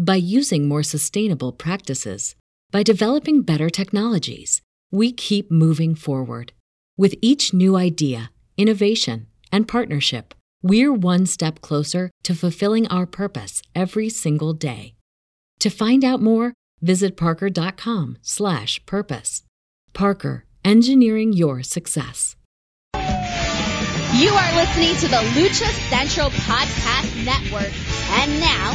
by using more sustainable practices, by developing better technologies. We keep moving forward. With each new idea, innovation, and partnership, we're one step closer to fulfilling our purpose every single day. To find out more, visit parker.com/purpose. Parker, engineering your success. You are listening to the Lucha Central Podcast Network. And now,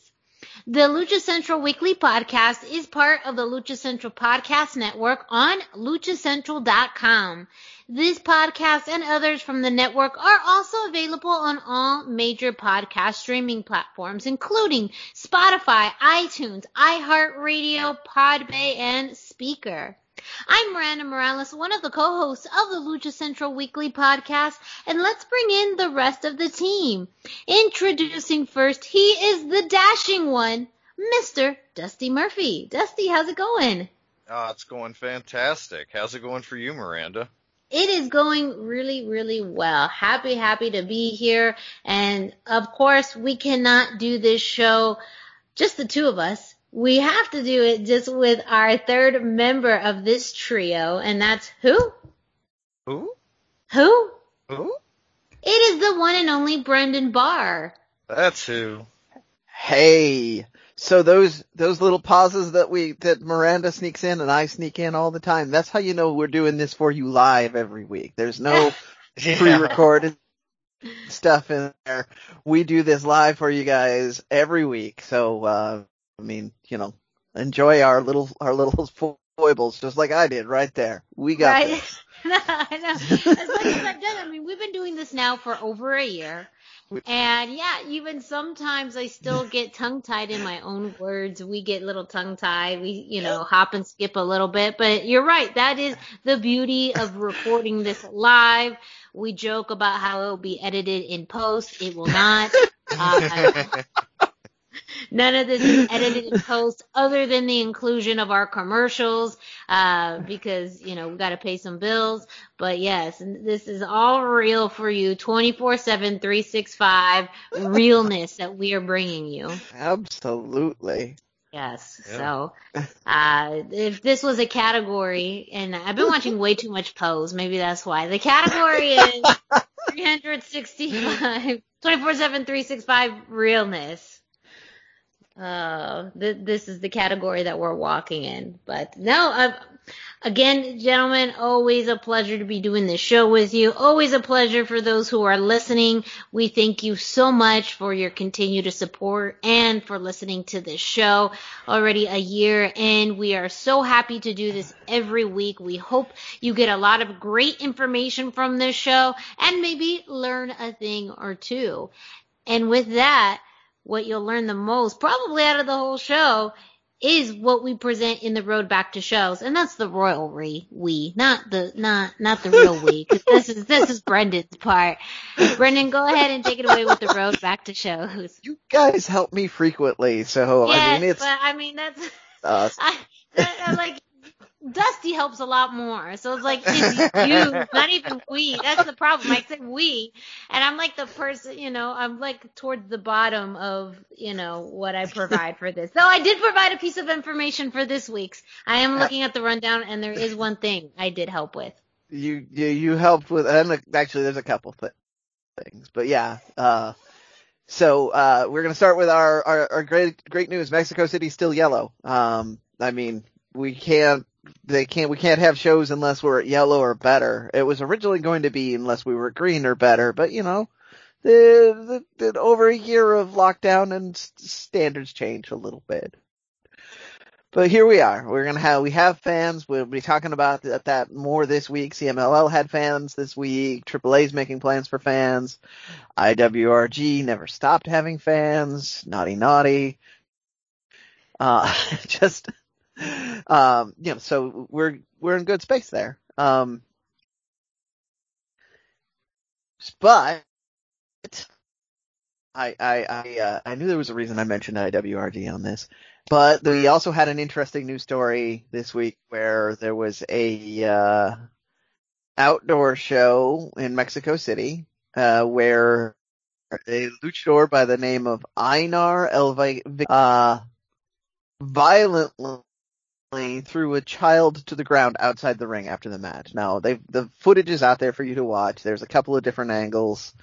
The Lucha Central Weekly Podcast is part of the Lucha Central Podcast Network on luchacentral.com. This podcast and others from the network are also available on all major podcast streaming platforms, including Spotify, iTunes, iHeartRadio, Podbay, and Spreaker. I'm Miranda Morales, one of the co-hosts of the Lucha Central Weekly podcast, and let's bring in the rest of the team. Introducing first, he is the dashing one, Mr. Dusty Murphy. Dusty, how's it going? Oh, it's going fantastic. How's it going for you, Miranda? It is going really, really well. Happy, happy to be here. And of course, we cannot do this show just the two of us we have to do it just with our third member of this trio, and that's who? Who? Who? Who? It is the one and only Brendan Barr. That's who. Hey. So those those little pauses that we that Miranda sneaks in and I sneak in all the time. That's how you know we're doing this for you live every week. There's no Yeah. pre-recorded stuff in there. We do this live for you guys every week. So uh I mean, you know, enjoy our little our little foibles just like I did right there. We got right? this. I know. As much as I've done, I mean, we've been doing this now for over a year. And yeah, even sometimes I still get tongue tied in my own words. We get a little tongue tied. We, you know, hop and skip a little bit. But you're right. That is the beauty of recording this live. We joke about how it will be edited in post. It will not. Uh, None of this is edited in post other than the inclusion of our commercials, uh, because, you know, we gotta pay some bills. But yes, this is all real for you, 24-7, 365 realness that we are bringing you. Absolutely. Yes. Yeah. So, uh, if this was a category, and I've been watching way too much Pose, maybe that's why. The category is 365, 24-7, 365 realness. Uh, th- this is the category that we're walking in. But no, uh, again, gentlemen, always a pleasure to be doing this show with you. Always a pleasure for those who are listening. We thank you so much for your continued support and for listening to this show. Already a year and we are so happy to do this every week. We hope you get a lot of great information from this show and maybe learn a thing or two. And with that, what you'll learn the most probably out of the whole show is what we present in the road back to shows, and that's the royal we, we, not the not not the real we. Cause this is this is Brendan's part. Brendan, go ahead and take it away with the road back to shows. You guys help me frequently, so yes, I mean it's but I mean that's uh, I, I like Dusty helps a lot more. So it's like it's you, not even we. That's the problem. I said we, and I'm like the person, you know, I'm like towards the bottom of, you know, what I provide for this. Though I did provide a piece of information for this week's. I am looking at the rundown, and there is one thing I did help with. you you you helped with and actually there's a couple th- things, but yeah. Uh, so uh, we're gonna start with our, our our great great news. Mexico City's still yellow. Um, I mean we can't they can't we can't have shows unless we're at yellow or better. It was originally going to be unless we were green or better, but you know. The, the, the over a year of lockdown and standards change a little bit. But here we are. We're gonna have we have fans. We'll be talking about that, that more this week. CMLL had fans this week. AAA's making plans for fans. IWRG never stopped having fans. Naughty naughty. Uh, just um, you know, so we're we're in good space there. Um, but I I I uh, I knew there was a reason I mentioned IWRG on this, but we also had an interesting news story this week where there was a uh, outdoor show in Mexico City uh, where a luchador by the name of Einar Elvi uh, violently threw a child to the ground outside the ring after the match. Now, they the footage is out there for you to watch. There's a couple of different angles.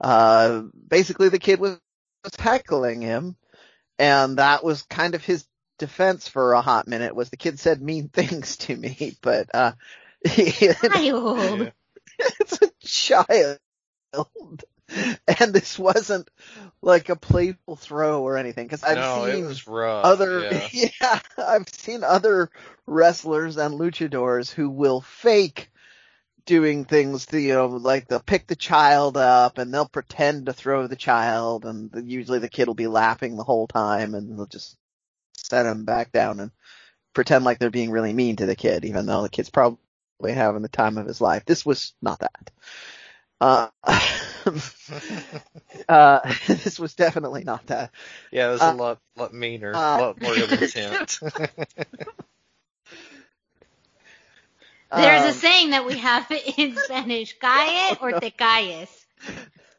Uh, basically the kid was, was heckling him, and that was kind of his defense for a hot minute. Was the kid said mean things to me, but uh, Child. it's a child. And this wasn't like a playful throw or anything, because I've no, seen it was rough. other yeah. yeah. I've seen other wrestlers and luchadors who will fake doing things to you know like they'll pick the child up and they'll pretend to throw the child and usually the kid will be laughing the whole time and they'll just set him back down and pretend like they're being really mean to the kid even though the kid's probably having the time of his life. This was not that. Uh, uh, this was definitely not that. yeah, it was Uh, a lot, lot meaner, uh, a lot more of intent. There's a Um, saying that we have in Spanish, calle or te calles.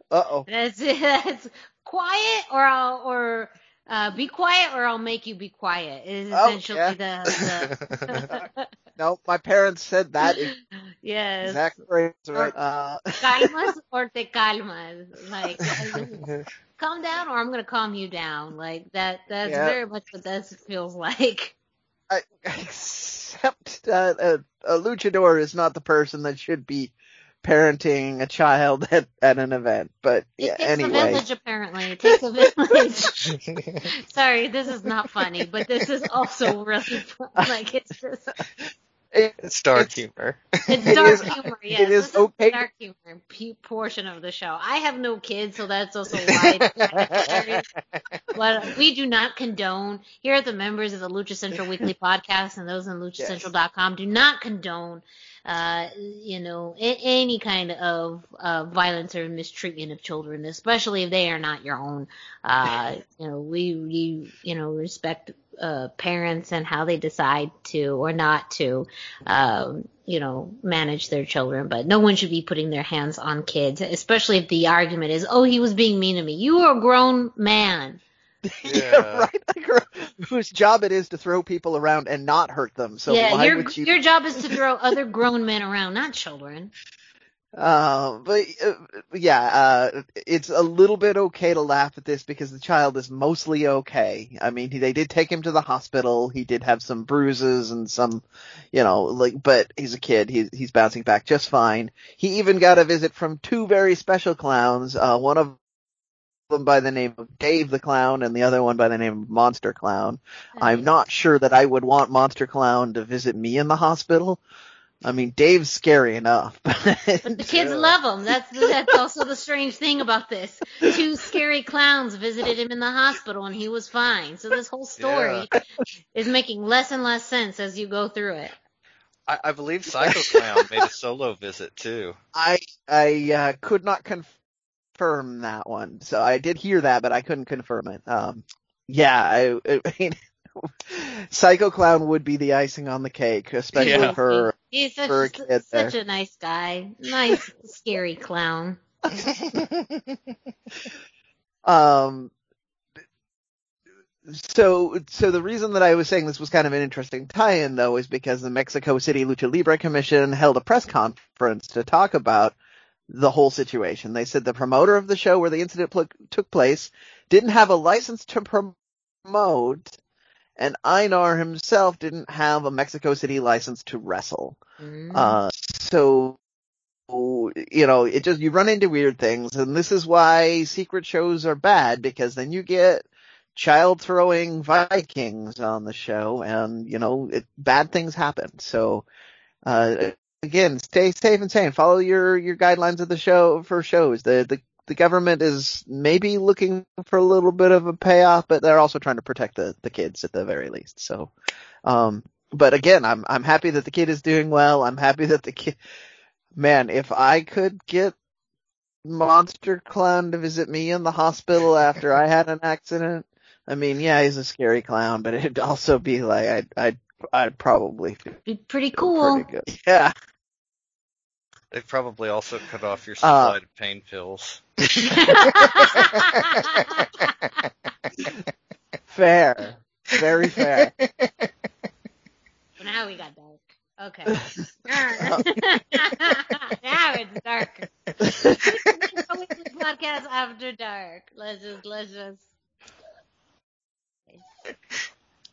Uh-oh. That's that's quiet or I'll or uh, be quiet or I'll make you be quiet. Is Oh, essentially yeah. the, the No, my parents said that yes. exact phrase right. Uh, Calmas or te calmas. Like calm down or I'm gonna calm you down. Like that that's Yeah. very much what that feels like. I, except that a, a luchador is not the person that should be parenting a child at, at an event. But It yeah, takes a village apparently. It takes a village. Sorry, this is not funny, but this is also really fun. like it's just it, it's dark It's- humor. it's It dark is- humor. it Yes, is this okay the to- dark humor p- portion of the show. I have no kids, so that's also why. it's necessary. but we do not condone here at the members of the Lucha Central Weekly Podcast and those on LuchaCentral.com do not condone, uh, you know, any kind of uh, violence or mistreatment of children, especially if they are not your own. Uh, you know, we, we you know respect uh, parents and how they decide to or not to, um, you know, manage their children. But no one should be putting their hands on kids, especially if the argument is, "Oh, he was being mean to me." You are a grown man. yeah, Yeah. right. A girl whose job it is to throw people around and not hurt them. So yeah, why your would you? your job is to throw other grown men around, not children. Uh, but uh, yeah, uh, it's a little bit okay to laugh at this because the child is mostly okay. I mean, he, they did take him to the hospital. He did have some bruises and some, you know, like, but he's a kid. He's he's bouncing back just fine. He even got a visit from two very special clowns. Uh, one of them by the name of Dave the Clown and the other one by the name of Monster Clown. I'm not sure that I would want Monster Clown to visit me in the hospital. I mean, Dave's scary enough. But the kids love him. That's that's also the strange thing about this. Two scary clowns visited him in the hospital and he was fine. So this whole story yeah. is making less and less sense as you go through it. I, I believe Psycho Clown made a solo visit too. I I uh, could not confirm that one. So I did hear that, but I couldn't confirm it. Um, yeah, I, I mean, Psycho Clown would be the icing on the cake, especially yeah. for He's such, for a kid such a nice guy. Nice, scary clown. um. So, so the reason that I was saying this was kind of an interesting tie-in, though, is because the Mexico City Lucha Libre Commission held a press conference to talk about the whole situation. They said the promoter of the show where the incident pl- took place didn't have a license to promote and Einar himself didn't have a Mexico City license to wrestle. Mm. Uh, so, you know, it just, you run into weird things, and this is why secret shows are bad, because then you get child throwing Vikings on the show, and, you know, it, bad things happen. So, uh, again, stay safe and sane. Follow your, your guidelines of the show for shows. The, the the government is maybe looking for a little bit of a payoff, but they're also trying to protect the, the kids at the very least. So, um, but again, I'm, I'm happy that the kid is doing well. I'm happy that the kid, man, if I could get Monster Clown to visit me in the hospital after I had an accident, I mean, yeah, he's a scary clown, but it'd also be like, I'd, I'd, I'd probably be pretty cool. Pretty good. Yeah. They'd probably also cut off your supply uh, of pain pills. fair. Very fair. now we got dark. Okay. now it's dark. podcast after dark. Let's just let's just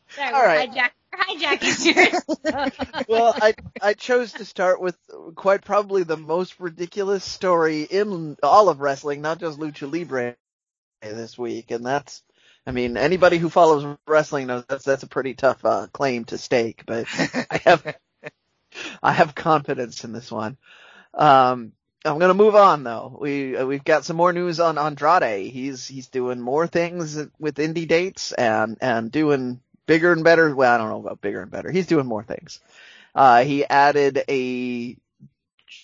Sorry, All right. hijack, hijacking well, I I chose to start with quite probably the most ridiculous story in all of wrestling, not just lucha libre this week, and that's. I mean, anybody who follows wrestling knows that's that's a pretty tough uh, claim to stake, but I have I have confidence in this one. Um, I'm gonna move on though. We uh, we've got some more news on Andrade. He's he's doing more things with indie dates and and doing bigger and better. Well, I don't know about bigger and better. He's doing more things. Uh, he added a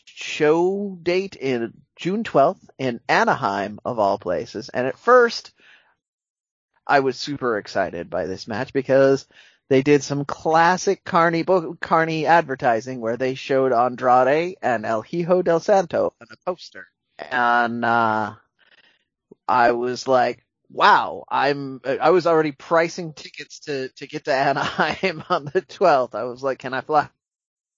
show date in June 12th in Anaheim of all places. And at first, I was super excited by this match because they did some classic Carney book, Carney advertising where they showed Andrade and El Hijo del Santo on a poster. And, uh, I was like, wow, I'm, I was already pricing tickets to, to get to Anaheim on the 12th. I was like, can I fly?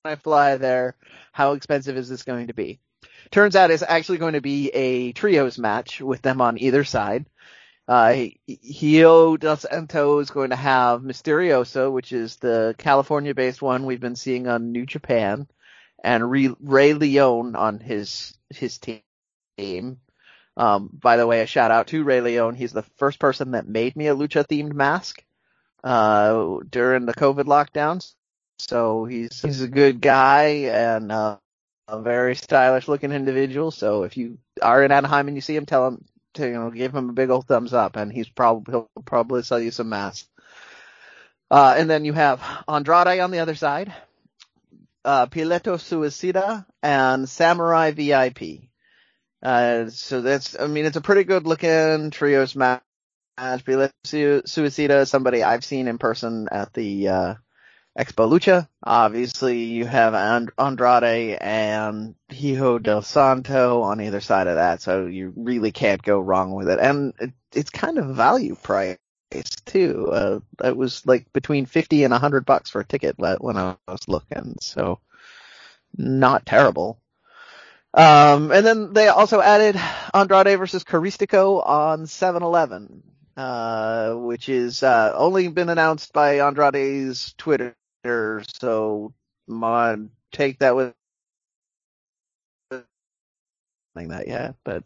Can I fly there? How expensive is this going to be? Turns out it's actually going to be a trios match with them on either side. Uh, Hijo del Santo is going to have Misterioso, which is the California-based one we've been seeing on New Japan, and Ray Leon on his his team. Um, by the way, a shout out to Ray Leon. He's the first person that made me a lucha themed mask, uh, during the COVID lockdowns. So he's, he's a good guy and, uh, a very stylish looking individual. So if you are in Anaheim and you see him, tell him to, you know, give him a big old thumbs up and he's probably, he'll probably sell you some masks. Uh, and then you have Andrade on the other side, uh, Piloto Suicida and Samurai VIP. Uh, so that's, I mean, it's a pretty good looking trios match. Suicida somebody I've seen in person at the, uh, Expo Lucha. Obviously, you have And- Andrade and Hijo del Santo on either side of that, so you really can't go wrong with it. And it, it's kind of value price too. Uh, it was like between 50 and 100 bucks for a ticket when I was looking, so not terrible. Um, and then they also added Andrade versus Caristico on 7-Eleven, uh, which is, uh, only been announced by Andrade's Twitter, so my take that with that yet, but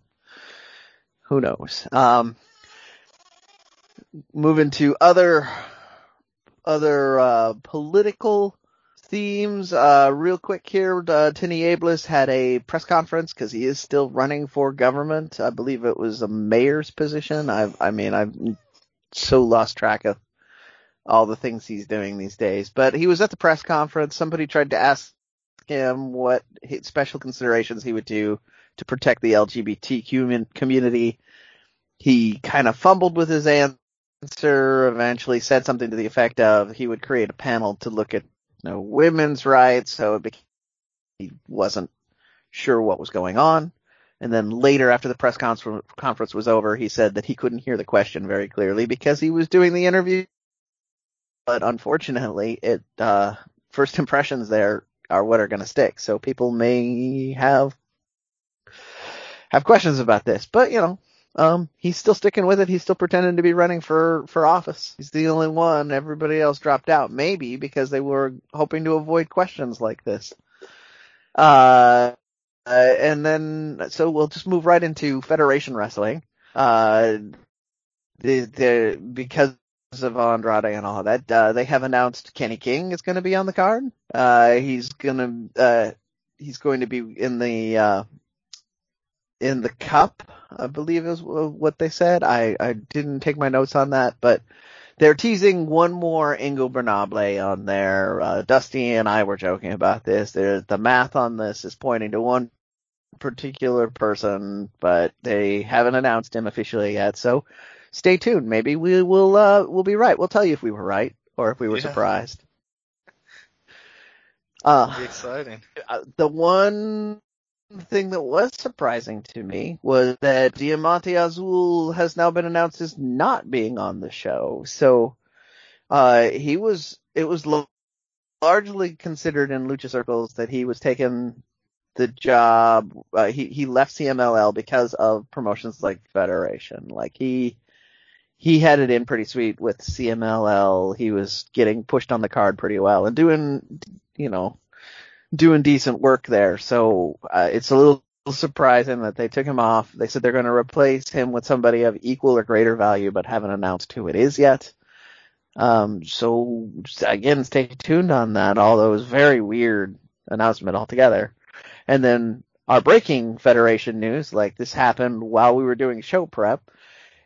who knows. Um, moving to other, other, uh, political themes. Uh, real quick here, uh, Tinieblas had a press conference because he is still running for government. I believe it was a mayor's position. I, I mean, I've so lost track of all the things he's doing these days. But he was at the press conference. Somebody tried to ask him what special considerations he would do to protect the LGBT community. He kind of fumbled with his answer, eventually said something to the effect of he would create a panel to look at no women's rights, so became, he wasn't sure what was going on. And then later, after the press conference was over, he said that he couldn't hear the question very clearly because he was doing the interview. But unfortunately, it uh, first impressions there are what are going to stick. So people may have have questions about this, but you know, um, he's still sticking with it. He's still pretending to be running for, for office. He's the only one. Everybody else dropped out, maybe because they were hoping to avoid questions like this. Uh, uh, and then, so we'll just move right into Federation Wrestling. Uh, the, the, because of Andrade and all that, uh, they have announced Kenny King is going to be on the card. Uh, he's to, uh, he's going to be in the, uh, in the cup, I believe is what they said. I, I didn't take my notes on that, but they're teasing one more Ingobernable on there. Uh, Dusty and I were joking about this. There's, the math on this is pointing to one particular person, but they haven't announced him officially yet. So stay tuned. Maybe we will, uh, we'll be right. We'll tell you if we were right or if we were yeah. surprised. Uh, exciting. Uh, the one thing that was surprising to me was that Diamante Azul has now been announced as not being on the show. So, uh, he was, it was largely considered in lucha circles that he was taking the job, uh, he, he left CMLL because of promotions like Federation. Like he, he had it in pretty sweet with CMLL. He was getting pushed on the card pretty well and doing, you know, doing decent work there. So uh, it's a little surprising that they took him off. They said they're going to replace him with somebody of equal or greater value, but haven't announced who it is yet. Um, so again, stay tuned on that. Although it was very weird announcement altogether. And then our breaking federation news, like this happened while we were doing show prep.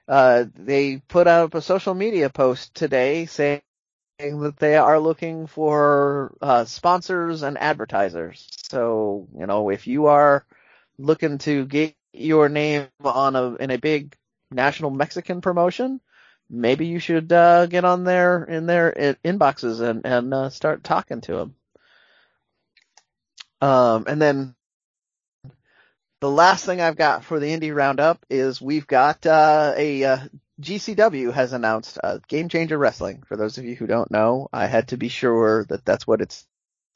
Uh, they put up a social media post today saying that they are looking for uh, sponsors and advertisers. So, you know, if you are looking to get your name on a in a big national Mexican promotion, maybe you should uh, get on there in their inboxes and and uh, start talking to them. Um, and then the last thing I've got for the indie roundup is we've got uh, a uh, GCW has announced uh, Game Changer Wrestling. For those of you who don't know, I had to be sure that that's what it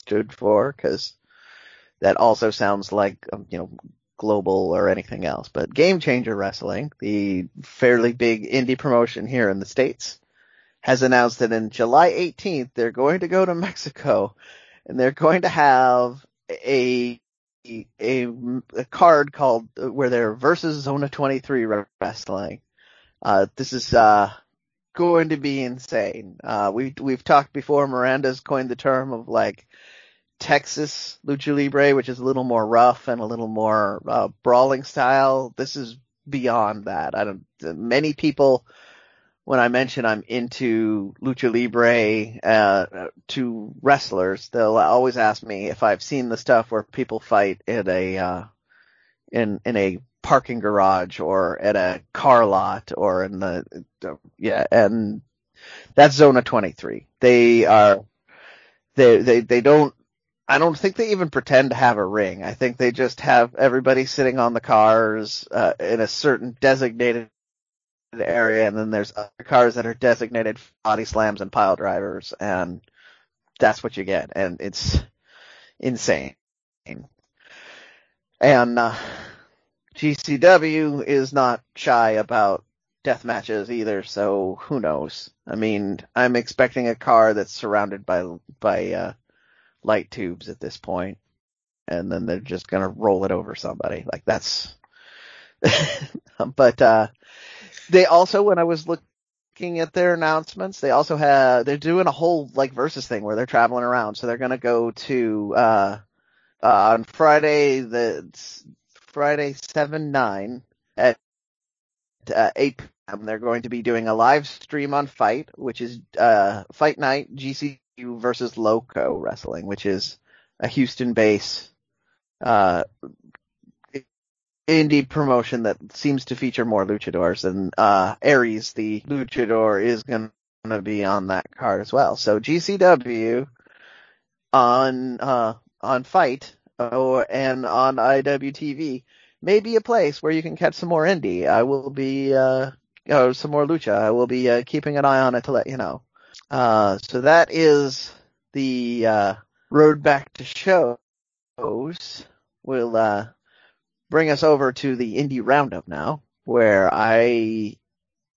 stood for because that also sounds like um, you know global or anything else. But Game Changer Wrestling, the fairly big indie promotion here in the states, has announced that in July 18th they're going to go to Mexico and they're going to have a a, a card called where they're versus Zona 23 wrestling uh, this is, uh, going to be insane. Uh, we, we've talked before, Miranda's coined the term of like Texas Lucha Libre, which is a little more rough and a little more, uh, brawling style. This is beyond that. I don't, many people, when I mention I'm into lucha libre uh, to wrestlers, they'll always ask me if I've seen the stuff where people fight in a uh, in in a parking garage or at a car lot or in the yeah and that's zona 23 they are they they they don't I don't think they even pretend to have a ring. I think they just have everybody sitting on the cars uh, in a certain designated area, and then there's other cars that are designated body slams and pile drivers, and that's what you get, and it's insane. And uh, GCW is not shy about death matches either, so who knows? I mean, I'm expecting a car that's surrounded by by uh, light tubes at this point, and then they're just gonna roll it over somebody. Like that's. but uh, they also, when I was looking at their announcements, they also have they're doing a whole like versus thing where they're traveling around. So they're gonna go to uh, uh on Friday the Friday seven nine at uh, 8 p.m. They're going to be doing a live stream on FITE, which is uh, Fight Night GCW versus Loco Wrestling, which is a Houston-based uh, indie promotion that seems to feature more luchadors. And uh, Arez, the luchador, is going to be on that card as well. So GCW on uh, on FITE oh, and on IWTV may be a place where you can catch some more indie. I will be, uh, oh, some more lucha. I will be uh, keeping an eye on it to let you know. Uh, so that is the uh, road back to shows. Will uh, bring us over to the indie roundup now, where I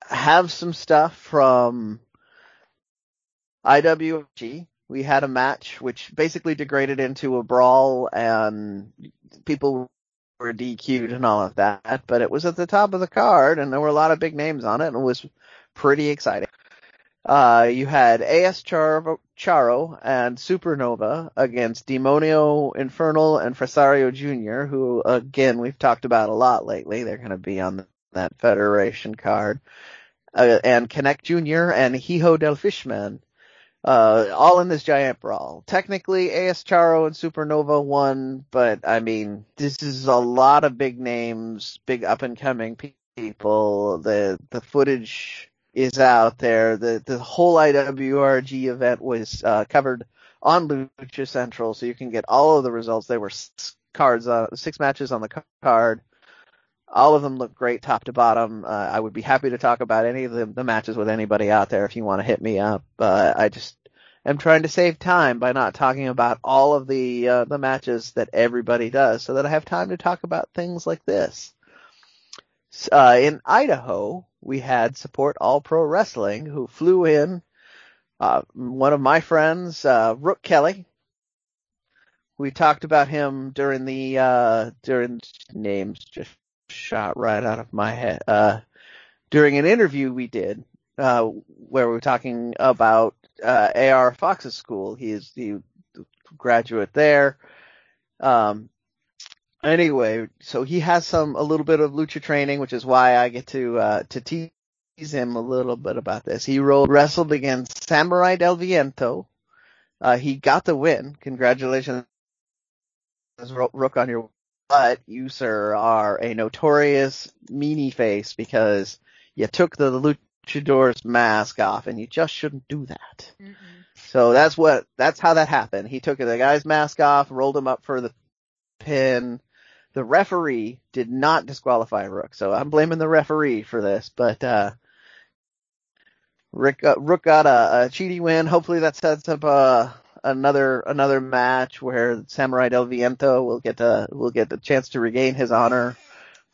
have some stuff from IWRG. We had a match which basically degraded into a brawl, and people were DQ'd and all of that, but it was at the top of the card and there were a lot of big names on it and it was pretty exciting. Uh, you had AS Char- Charro and Supernova against Demonio Infernal and Fresero Jr., who again we've talked about a lot lately. They're going to be on that Federation card. Uh, and Connect Jr. and Hijo del Fishman uh, all in this giant brawl. Technically, AS Charro and Supernova won, but I mean, this is a lot of big names, big up and coming people. The the footage is out there. The the whole IWRG event was uh, covered on Lucha Central, so you can get all of the results. There were cards, uh, six matches on the card. All of them look great top to bottom. Uh, I would be happy to talk about any of the, the matches with anybody out there if you want to hit me up. Uh, I just am trying to save time by not talking about all of the uh, the matches that everybody does, so that I have time to talk about things like this. Uh, in Idaho, we had Support All Pro Wrestling, who flew in. Uh, one of my friends, uh, Rook Kelly, we talked about him during the uh during names just shot right out of my head. Uh, during an interview we did, uh, where we were talking about uh, AR Fox's school. He is the graduate there. Um, anyway, so he has some a little bit of lucha training, which is why I get to uh, to tease him a little bit about this. He rolled wrestled against Samurai del Viento. Uh, he got the win. Congratulations, Rook, on your but you, sir, are a notorious meanie face because you took the luchador's mask off and you just shouldn't do that. Mm-mm. So that's what, that's how that happened. He took the guy's mask off, rolled him up for the pin. The referee did not disqualify Rook, so I'm blaming the referee for this, but, uh, Rick, uh, Rook got a, a cheaty win. Hopefully that sets up a, another another match where Samurai del Viento will get a will get a chance to regain his honor.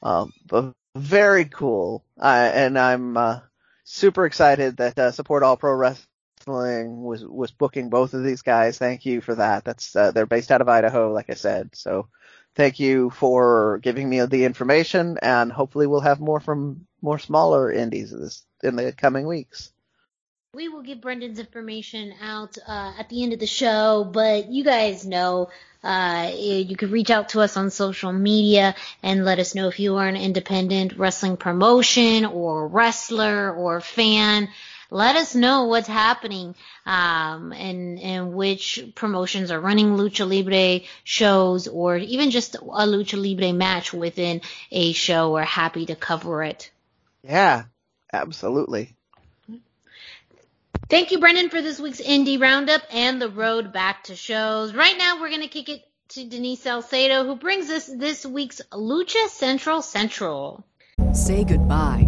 Um, but very cool, uh, and I'm uh, super excited that uh, Support All Pro Wrestling was was booking both of these guys. Thank you for that. That's uh, they're based out of Idaho, like I said. So thank you for giving me the information, and hopefully we'll have more from more smaller indies in the coming weeks. We will give Brendan's information out uh, at the end of the show, but you guys know uh, you can reach out to us on social media and let us know if you are an independent wrestling promotion or wrestler or fan. Let us know what's happening um, and and which promotions are running lucha libre shows or even just a lucha libre match within a show. We're happy to cover it. Yeah, absolutely. Thank you, Brendan, for this week's Indie Roundup and the road back to shows. Right now, we're going to kick it to Denise Salcedo, who brings us this week's Lucha Central Central. Say goodbye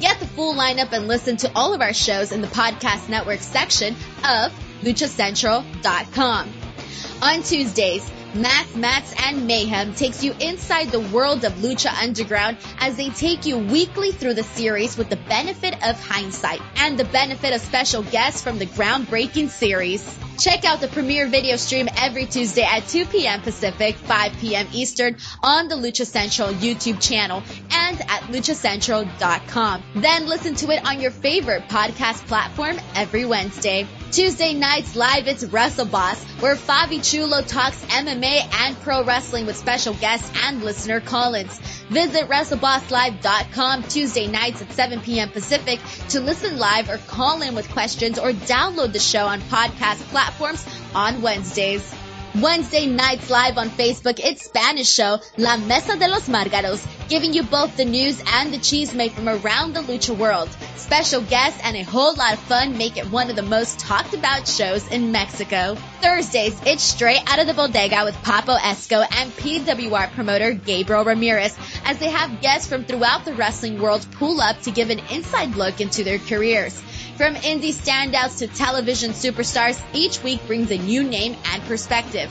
Get the full lineup and listen to all of our shows in the podcast network section of luchacentral.com. On Tuesdays, Math, Mats, and Mayhem takes you inside the world of Lucha Underground as they take you weekly through the series with the benefit of hindsight and the benefit of special guests from the groundbreaking series. Check out the premiere video stream every Tuesday at 2 p.m. Pacific, 5 p.m. Eastern on the Lucha Central YouTube channel and at luchacentral.com. Then listen to it on your favorite podcast platform every Wednesday. Tuesday nights live, it's Wrestle Boss, where Fabi Chulo talks MMA and pro wrestling with special guests and listener call-ins. Visit WrestleBossLive.com Tuesday nights at 7 p.m. Pacific to listen live or call in with questions or download the show on podcast platforms on Wednesdays. Wednesday nights live on Facebook, it's Spanish show La Mesa de los Margaros, giving you both the news and the cheese made from around the lucha world. Special guests and a whole lot of fun make it one of the most talked about shows in Mexico. Thursdays, it's straight out of the bodega with Papo Esco and PWR promoter Gabriel Ramirez as they have guests from throughout the wrestling world pull up to give an inside look into their careers. From indie standouts to television superstars, each week brings a new name and perspective.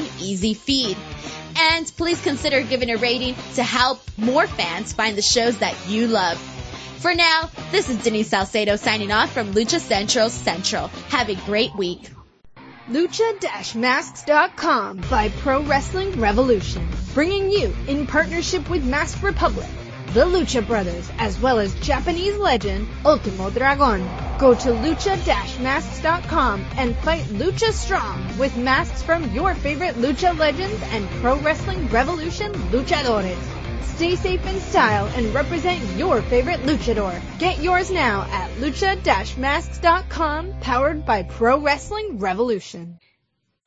easy feed. And please consider giving a rating to help more fans find the shows that you love. For now, this is Denise Salcedo signing off from Lucha Central Central. Have a great week. Lucha-Masks.com by Pro Wrestling Revolution, bringing you in partnership with Mask Republic the Lucha Brothers, as well as Japanese legend Ultimo Dragon. Go to lucha-masks.com and fight Lucha Strong with masks from your favorite Lucha legends and Pro Wrestling Revolution luchadores. Stay safe in style and represent your favorite luchador. Get yours now at lucha-masks.com, powered by Pro Wrestling Revolution.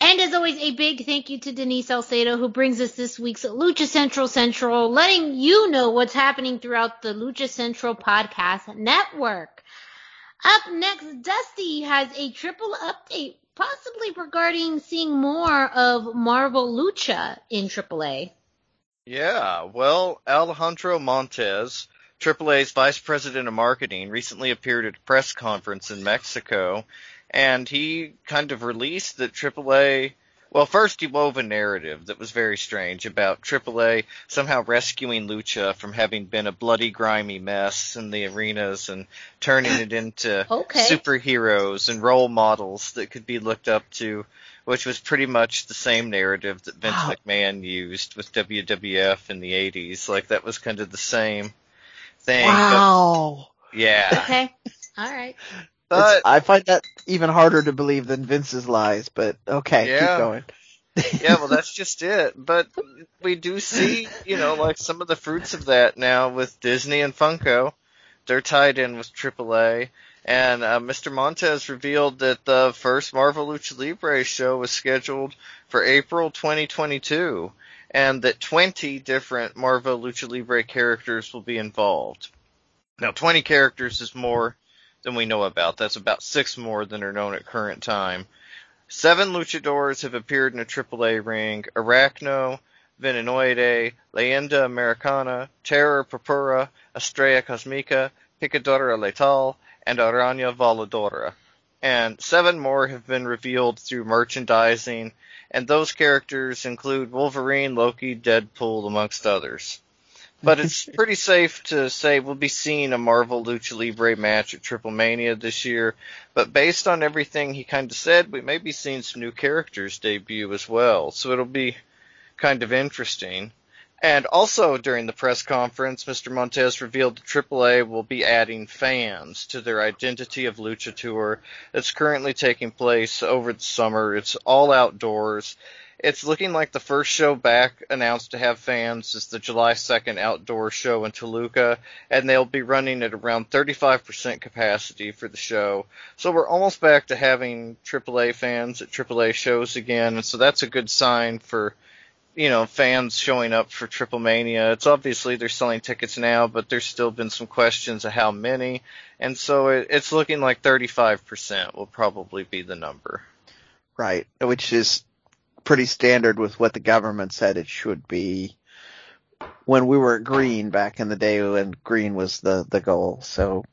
And as always, a big thank you to Denise Salcedo who brings us this week's Lucha Central Central, letting you know what's happening throughout the Lucha Central podcast network. Up next, Dusty has a triple update, possibly regarding seeing more of Marvel Lucha in AAA. Yeah, well, Alejandro Montez, AAA's vice president of marketing, recently appeared at a press conference in Mexico and he kind of released that AAA. Well, first he wove a narrative that was very strange about AAA somehow rescuing Lucha from having been a bloody, grimy mess in the arenas and turning it into okay. superheroes and role models that could be looked up to, which was pretty much the same narrative that Vince wow. McMahon used with WWF in the 80s. Like that was kind of the same thing. Wow. But, yeah. Okay. All right. But I find that even harder to believe than Vince's lies, but okay, yeah. keep going. yeah, well, that's just it. But we do see, you know, like some of the fruits of that now with Disney and Funko. They're tied in with AAA. And uh, Mr. Montez revealed that the first Marvel Lucha Libre show was scheduled for April 2022, and that 20 different Marvel Lucha Libre characters will be involved. Now, 20 characters is more than we know about. That's about six more than are known at current time. Seven luchadors have appeared in a AAA ring. Arachno, Venenoide, Leyenda Americana, Terror Purpura, Estrella Cosmica, Picadora Letal, and Araña Voladora. And seven more have been revealed through merchandising, and those characters include Wolverine, Loki, Deadpool, amongst others. But it's pretty safe to say we'll be seeing a Marvel Lucha Libre match at Triple Mania this year. But based on everything he kind of said, we may be seeing some new characters debut as well. So it'll be kind of interesting. And also during the press conference, Mr. Montez revealed that AAA will be adding fans to their Identity of Lucha tour that's currently taking place over the summer. It's all outdoors. It's looking like the first show back announced to have fans is the July 2nd outdoor show in Toluca, and they'll be running at around 35% capacity for the show. So we're almost back to having AAA fans at AAA shows again, and so that's a good sign for you know, fans showing up for Triple Mania. It's obviously they're selling tickets now, but there's still been some questions of how many, and so it, it's looking like 35% will probably be the number. Right, which is pretty standard with what the government said it should be when we were at green back in the day when green was the, the goal. So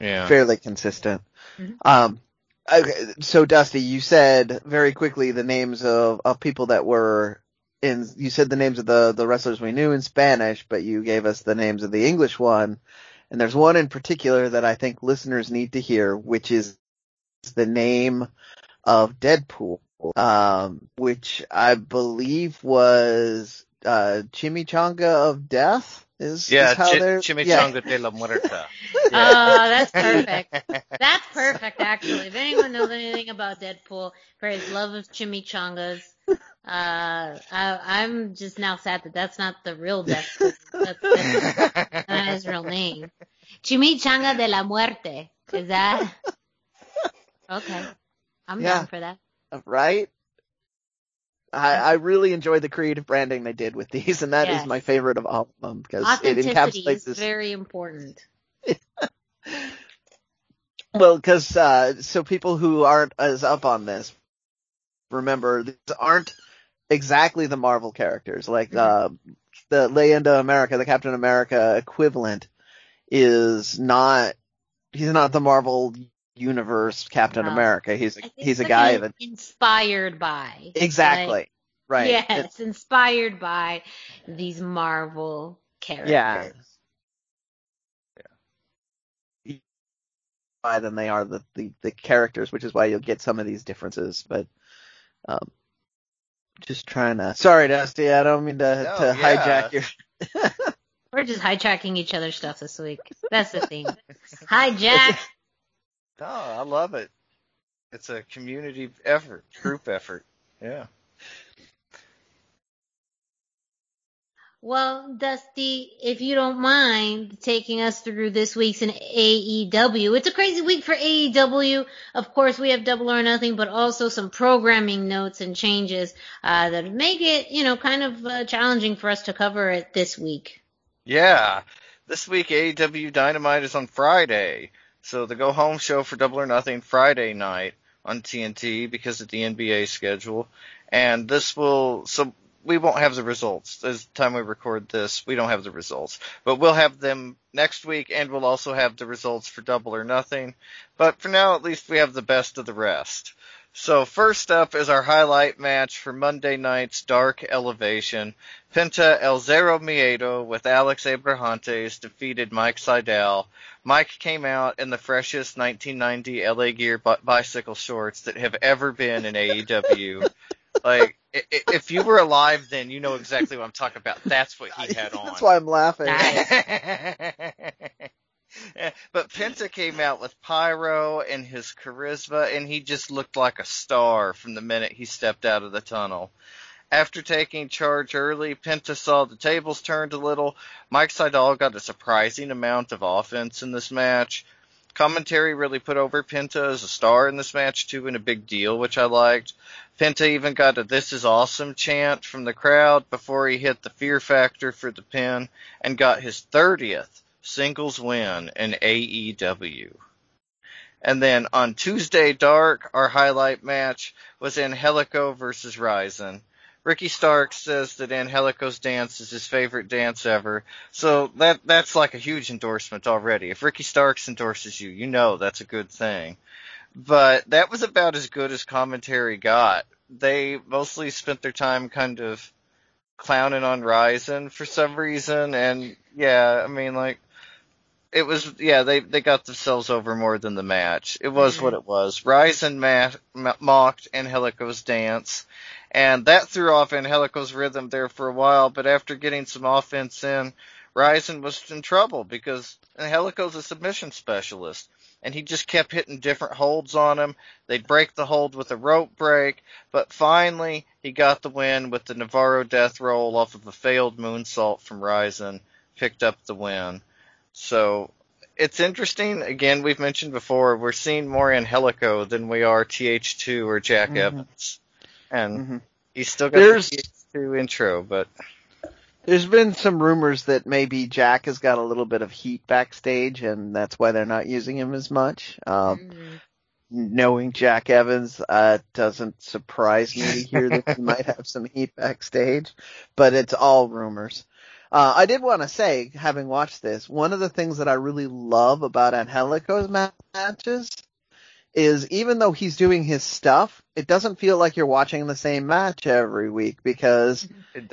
yeah. fairly consistent. Mm-hmm. Um, okay, so Dusty, you said very quickly the names of, of people that were in, you said the names of the, the wrestlers we knew in Spanish, but you gave us the names of the English one. And there's one in particular that I think listeners need to hear, which is the name of Deadpool um, which I believe was uh, Chimichanga of Death. Is, yeah, is how chi- they're, Chimichanga yeah. de la Muerta. Oh, that's perfect. That's perfect, actually. If anyone knows anything about Deadpool for his love of chimichangas, uh, I, I'm just now sad that that's not the real Deadpool. That's, that's not his real name. Chimichanga de la Muerte. Is that? Okay. I'm Yeah. down for that. Right? I, I really enjoy the creative branding they did with these, and that is Yes. my favorite of all of them because it encapsulates is this. very important. Well, because uh, so people who aren't as up on this, remember these aren't exactly the Marvel characters. Like uh, the Leyenda America, the Captain America equivalent, is not. He's not the Marvel universe Captain No. America. He's I he's a guy that inspired by. exactly Like, right. Yes, it's, inspired by these Marvel characters. Yeah. Why than they are the, the the characters, which is why you'll get some of these differences. But um, just trying to. Sorry, Dusty. I don't mean to No, to yeah. hijack your. We're just hijacking each other's stuff this week. That's the thing. Hijack. No, I love it. It's a community effort, group effort. Yeah. Well, Dusty, if you don't mind taking us through this week's in AEW. It's a crazy week for AEW. Of course, we have Double or Nothing, but also some programming notes and changes uh, that make it, you know, kind of uh, challenging for us to cover it this week. Yeah. This week AEW Dynamite is on Friday. So the go home show for Double or Nothing Friday night on TNT because of the NBA schedule. And this will, so we won't have the results. As the time we record this, we don't have the results. But we'll have them next week and we'll also have the results for Double or Nothing. But for now, at least we have the best of the rest. So first up is our highlight match for Monday night's Dark Elevation. Penta El Zero Miedo with Alex Abrahantes defeated Mike Sydal. Mike came out in the freshest 1990 LA Gear bi- bicycle shorts that have ever been in AEW. like, i- i- if you were alive then, you know exactly what I'm talking about. That's what he had on. That's why I'm laughing. Eh, but Penta came out with pyro and his charisma, and he just looked like a star from the minute he stepped out of the tunnel. After taking charge early, Penta saw the tables turned a little. Mike Sydal got a surprising amount of offense in this match. Commentary really put over Penta as a star in this match too, and a big deal, which I liked. Penta even got a "This is awesome" chant from the crowd before he hit the Fear Factor for the pin and got his 30th singles win in AEW. And then on Tuesday Dark, our highlight match was Angelico versus Ryzen. Ricky Starks says that Angelico's dance is his favorite dance ever. So that that's like a huge endorsement already. If Ricky Starks endorses you, you know that's a good thing. But that was about as good as commentary got. They mostly spent their time kind of clowning on Ryzen for some reason and yeah, I mean like it was yeah they they got themselves over more than the match. It was what it was. Ryzen ma- mocked Angelico's dance, and that threw off Angelico's rhythm there for a while. But after getting some offense in, Ryzen was in trouble because Angelico's a submission specialist. And he just kept hitting different holds on him. They'd break the hold with a rope break, but finally he got the win with the Navarro death roll off of a failed moonsault from Ryzen, picked up the win. So it's interesting. Again, we've mentioned before, we're seeing more Angelico than we are TH2 or Jack mm-hmm. Evans. And mm-hmm. he's still got there's, the TH2 intro, but. There's been some rumors that maybe Jack has got a little bit of heat backstage, and that's why they're not using him as much. Um, mm-hmm. Knowing Jack Evans, uh, doesn't surprise me to hear that he might have some heat backstage, but it's all rumors. Uh, I did want to say, having watched this, one of the things that I really love about Angelico's matches is even though he's doing his stuff, it doesn't feel like you're watching the same match every week because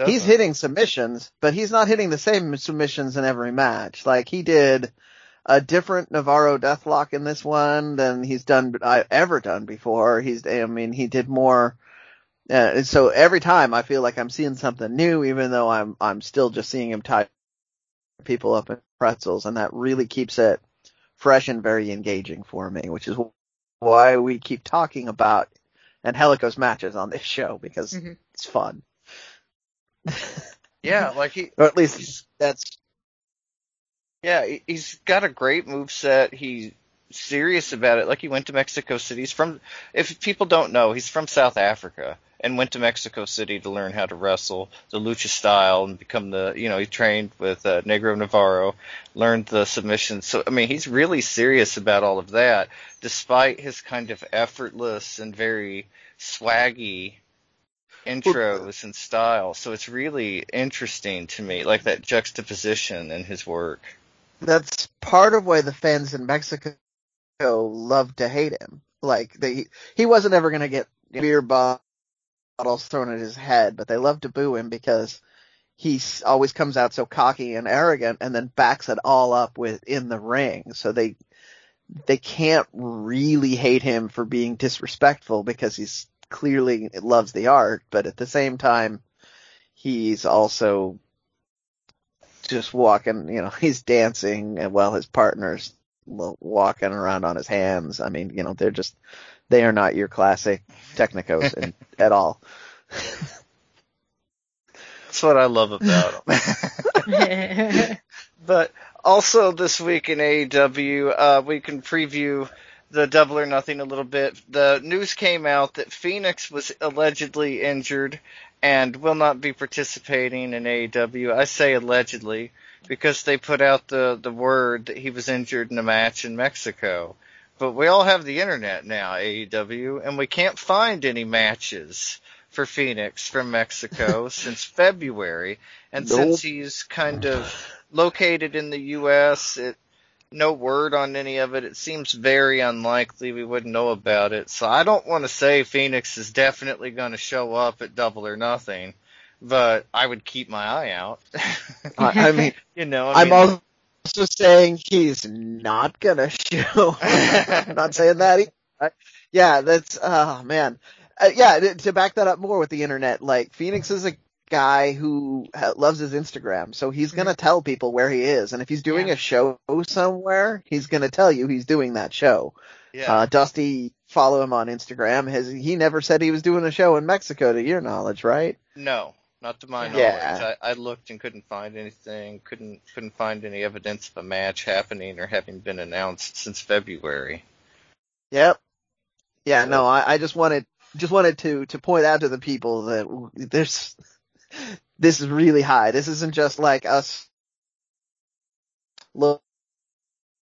he's hitting submissions, but he's not hitting the same submissions in every match. Like he did a different Navarro deathlock in this one than he's done uh, ever done before. He's, I mean, he did more uh, so every time I feel like I'm seeing something new, even though I'm I'm still just seeing him tie people up in pretzels, and that really keeps it fresh and very engaging for me, which is why we keep talking about Angelico's matches on this show because mm-hmm. it's fun. yeah, like he, or at least that's. Yeah, he's got a great move set. He's serious about it. Like he went to Mexico City. He's from. If people don't know, he's from South Africa and went to Mexico City to learn how to wrestle the lucha style and become the, you know, he trained with uh, Negro Navarro, learned the submissions. So, I mean, he's really serious about all of that, despite his kind of effortless and very swaggy intros and style. So it's really interesting to me, like that juxtaposition in his work. That's part of why the fans in Mexico love to hate him. Like they, he wasn't ever going to get beer bomb bottles thrown at his head, but they love to boo him because he always comes out so cocky and arrogant and then backs it all up with in the ring. So they they can't really hate him for being disrespectful because he's clearly loves the art, but at the same time he's also just walking, you know, he's dancing and while his partner's walking around on his hands. I mean, you know, they're just they are not your classic Tecnicos in, at all. That's what I love about them. but also this week in AEW, uh, we can preview the Double or Nothing a little bit. The news came out that Fenix was allegedly injured and will not be participating in AEW. I say allegedly because they put out the the word that he was injured in a match in Mexico. But we all have the internet now, AEW, and we can't find any matches for Fenix from Mexico since February. And nope. since he's kind of located in the U.S., it, no word on any of it. It seems very unlikely we wouldn't know about it. So I don't want to say Fenix is definitely going to show up at Double or Nothing, but I would keep my eye out. I, I mean, you know, I am also also saying he's not gonna show. I'm not saying that either. Yeah, that's oh man. Uh, yeah, to back that up more with the internet, like Fenix is a guy who loves his Instagram, so he's gonna tell people where he is, and if he's doing yeah. a show somewhere, he's gonna tell you he's doing that show. Yeah. Uh, Dusty, follow him on Instagram. Has he never said he was doing a show in Mexico, to your knowledge, right? No. Not to my knowledge. Yeah. I, I looked and couldn't find anything. Couldn't couldn't find any evidence of a match happening or having been announced since February. Yep. Yeah. No. I, I just wanted just wanted to to point out to the people that there's this is really high. This isn't just like us looking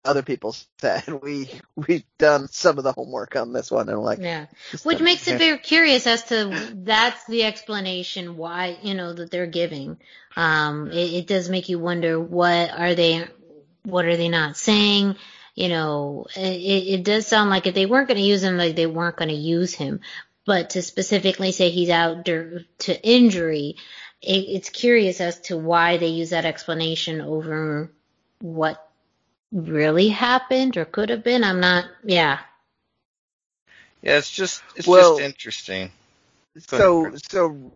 other people said. We we've done some of the homework on this one and like yeah, which makes it very curious as to that's the explanation why you know that they're giving. Um, it, it does make you wonder what are they, what are they not saying? You know, it, it does sound like if they weren't going to use him, like they weren't going to use him. But to specifically say he's out to injury, it, it's curious as to why they use that explanation over what really happened or could have been. I'm not. Yeah. Yeah, it's just it's Well, just interesting. So so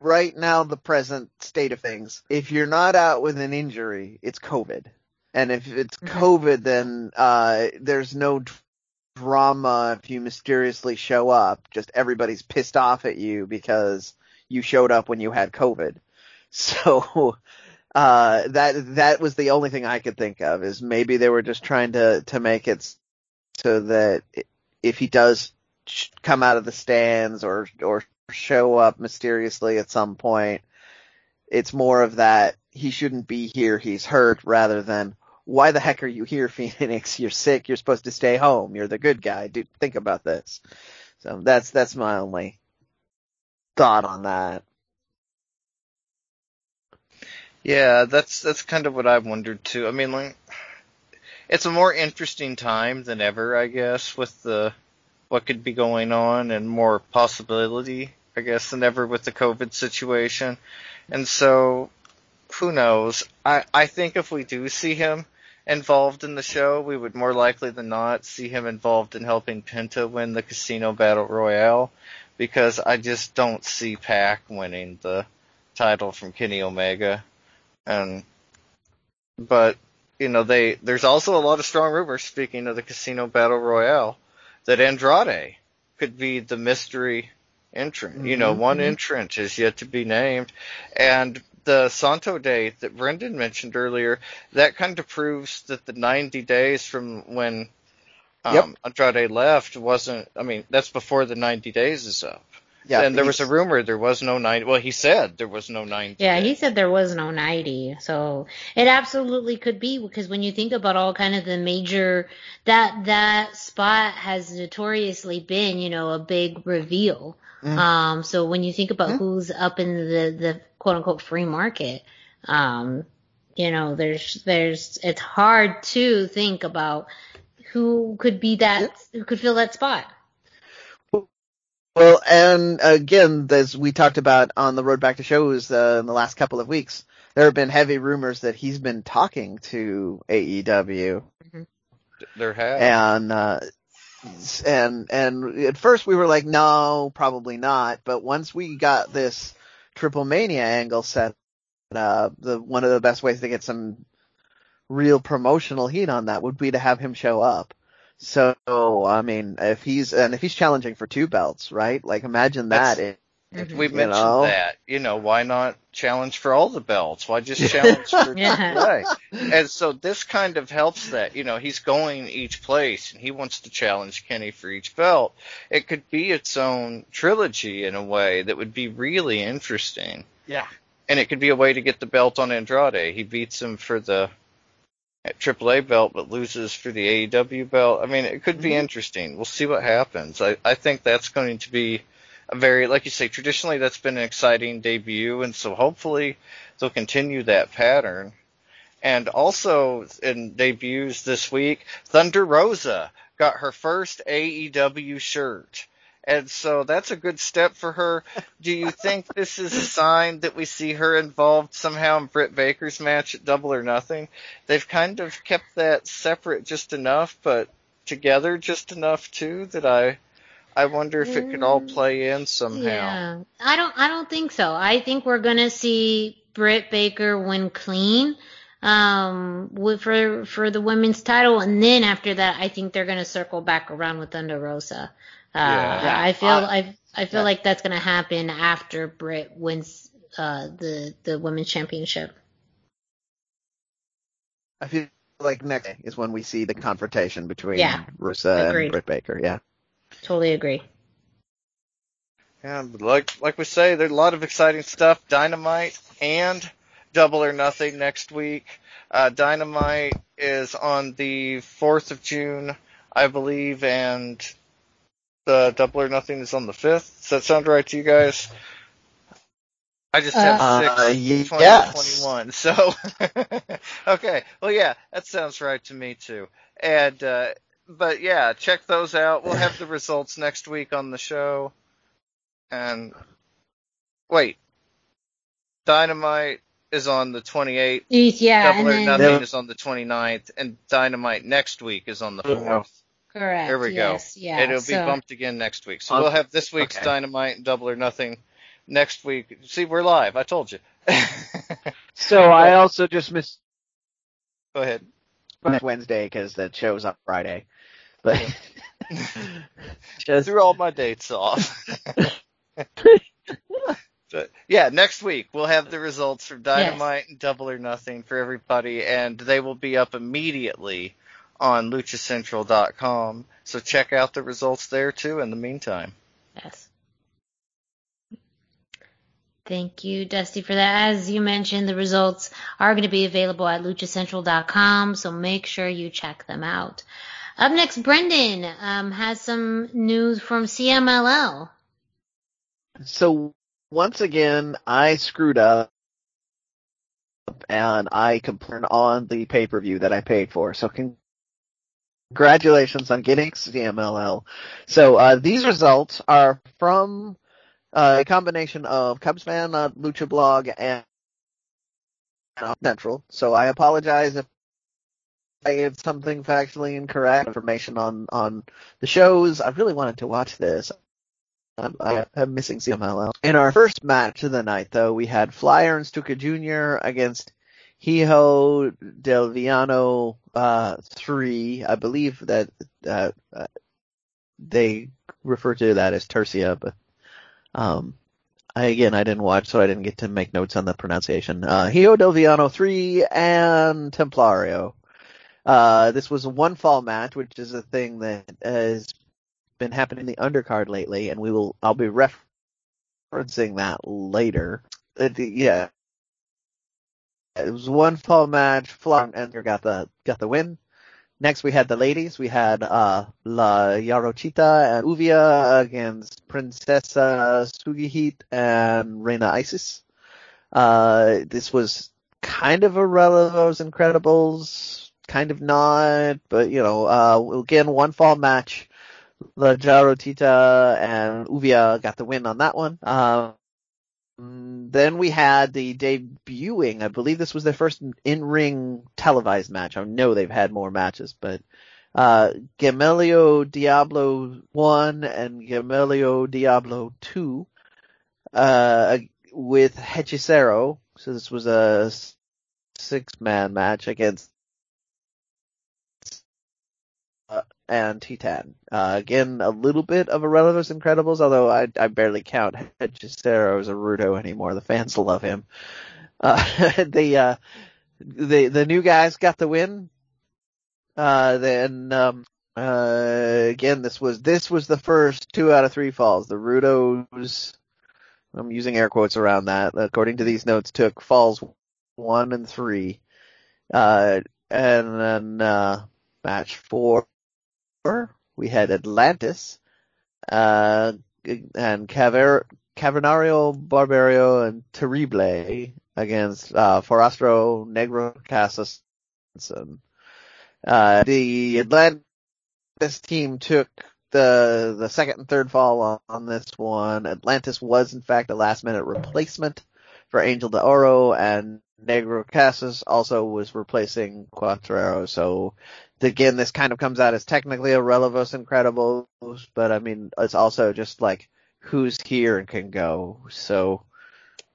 right now the present state of things. If you're not out with an injury, it's COVID. And if it's Mhm. COVID, then uh, there's no drama if you mysteriously show up. Just everybody's pissed off at you because you showed up when you had COVID. So uh, that that was the only thing I could think of is maybe they were just trying to to make it so that if he does come out of the stands or or show up mysteriously at some point, it's more of that he shouldn't be here, he's hurt, rather than why the heck are you here, Fenix? You're sick. You're supposed to stay home. You're the good guy. Dude, think about this. So that's that's my only thought on that. Yeah, that's that's kind of what I've wondered too. I mean, like, it's a more interesting time than ever, I guess, with the what could be going on and more possibility, I guess, than ever with the COVID situation. And so, who knows? I I think if we do see him involved in the show, we would more likely than not see him involved in helping Penta win the Casino Battle Royale, because I just don't see Pac winning the title from Kenny Omega and but you know they there's also a lot of strong rumors speaking of the casino battle royale that andrade could be the mystery entrant you know Mhm, one mhm. entrant is yet to be named and the santo day that brendan mentioned earlier that kind of proves that the 90 days from when um, Yep. andrade left wasn't i mean that's before the 90 days is up Yeah, and there was a rumor there was no 90 well he said there was no 90 Yeah, he said there was no 90. So it absolutely could be because when you think about all kind of the major that that spot has notoriously been, you know, a big reveal. Mhm. Um so when you think about Mhm. who's up in the the quote unquote free market, um you know, there's there's it's hard to think about who could be that who could fill that spot. Well, and again, as we talked about on the road back to shows uh, in the last couple of weeks, there have been heavy rumors that he's been talking to AEW, there have and uh, and and at first we were like, no, probably not. But once we got this Triple Mania angle set up, the one of the best ways to get some real promotional heat on that would be to have him show up. So, I mean, if he's, and if he's challenging for two belts, right? Like imagine that. That's- It, mm-hmm. We've you mentioned know? that. You know, why not challenge for all the belts? Why just challenge for Yeah. AAA? And so this kind of helps that. You know, he's going each place and he wants to challenge Kenny for each belt. It could be its own trilogy in a way that would be really interesting. Yeah. And it could be a way to get the belt on Andrade. He beats him for the AAA belt but loses for the AEW belt. I mean, it could be Mhm. interesting. We'll see what happens. I, I think that's going to be a very, like you say, traditionally that's been an exciting debut, and so hopefully they'll continue that pattern. And also in debuts this week, Thunder Rosa got her first AEW shirt. And so that's a good step for her. Do you think this is a sign that we see her involved somehow in Britt Baker's match at Double or Nothing? They've kind of kept that separate just enough, but together just enough too that I I wonder if it could all play in somehow. Yeah, I don't. I don't think so. I think we're gonna see Britt Baker win clean, um, with, for for the women's title, and then after that, I think they're gonna circle back around with Thunder Rosa. Uh, Yeah. I feel. Uh, I I feel yeah. like that's gonna happen after Britt wins uh the the women's championship. I feel like next is when we see the confrontation between Yeah. Rosa Agreed. and Britt Baker. Yeah. Totally agree. Yeah, but like like we say, there's a lot of exciting stuff. Dynamite and Double or Nothing next week. Uh, Dynamite is on the 4th of June, I believe, and the Double or Nothing is on the 5th. Does that sound right to you guys? I just have Uh, 6, yes. 2021, so. okay, well yeah, that sounds right to me too. And, uh, but yeah, check those out. We'll have the results next week on the show. And, wait. Dynamite is on the 28th. Yeah, Double and or then Nothing is on the 29th, and Dynamite next week is on the 4th. Correct. There we go. Yeah. and it'll be bumped again next week. So Um, we'll have this week's okay. Dynamite Double or Nothing next week. See, we're live. I told you. So I also just missed Go ahead. Wednesday because that show's on Friday. But just Threw all my dates off. But yeah, next week we'll have the results from Dynamite and Double or Nothing for everybody, and they will be up immediately on LuchaCentral.com. So check out the results there too. In the meantime, Yes. Thank you, Dusty, for that. As you mentioned, the results are going to be available at luchacentral.com, so make sure you check them out. Up next, Brendan um, has some news from CMLL. so once again I screwed up and I complained on the pay per view that I paid for. So congratulations on getting CMLL. So uh, these results are from uh, a combination of Cubs fan, uh, Lucha Blog, and Central. So I apologize if I gave something factually incorrect information on on the shows. I really wanted to watch this. I'm, I am missing CMLL. In our first match of the night, though, we had Flyer and Stuka Jr. against Hijo Del Villano uh, 3. I believe that uh, uh, they refer to that as Tercia, but um, I, again, I didn't watch, so I didn't get to make notes on the pronunciation. Uh, Hijo Del Villano 3 and Templario. Uh, this was a one fall match, which is a thing that has been happening in the undercard lately, and we will, I'll be referencing that later. Uh, yeah. It was one fall match, and got the, got the win. Next we had the ladies. We had, uh, La Jarochita and Lluvia against Princesa Sugehit and Reina Isis. Uh, this was kind of a Relevos Increibles, kind of not, but you know, uh, again, one fall match. La Jarochita and Lluvia got the win on that one. Um, then we had the debuting, I believe this was their first in-ring televised match. I know they've had more matches, but, uh, Gemelo Diablo 1 and Gemelo Diablo 2, uh, with Hechicero. So this was a six-man match against uh, and Titan. Uh, again, a little bit of a Relevos Increibles, although I, I barely count Hechicero as a Rudo anymore. The fans love him. Uh, the, uh, the, the new guys got the win. Uh, then, um, uh, again, this was, this was the first two out of three falls. The Rudos, I'm using air quotes around that, according to these notes, took falls one and three. Uh, and then, uh, match four, we had Atlantis, uh, and Caver- Cavernario, Barbaro, and Terrible against, uh, Forastero, Negro, Casas, and, uh, the Atlantis team took the, the second and third fall on, on this one. Atlantis was in fact a last minute replacement for Angel de Oro and Negro Casas also was replacing Cuatrero. So again, this kind of comes out as technically a Relevos Increibles, but I mean, it's also just like who's here and can go. So,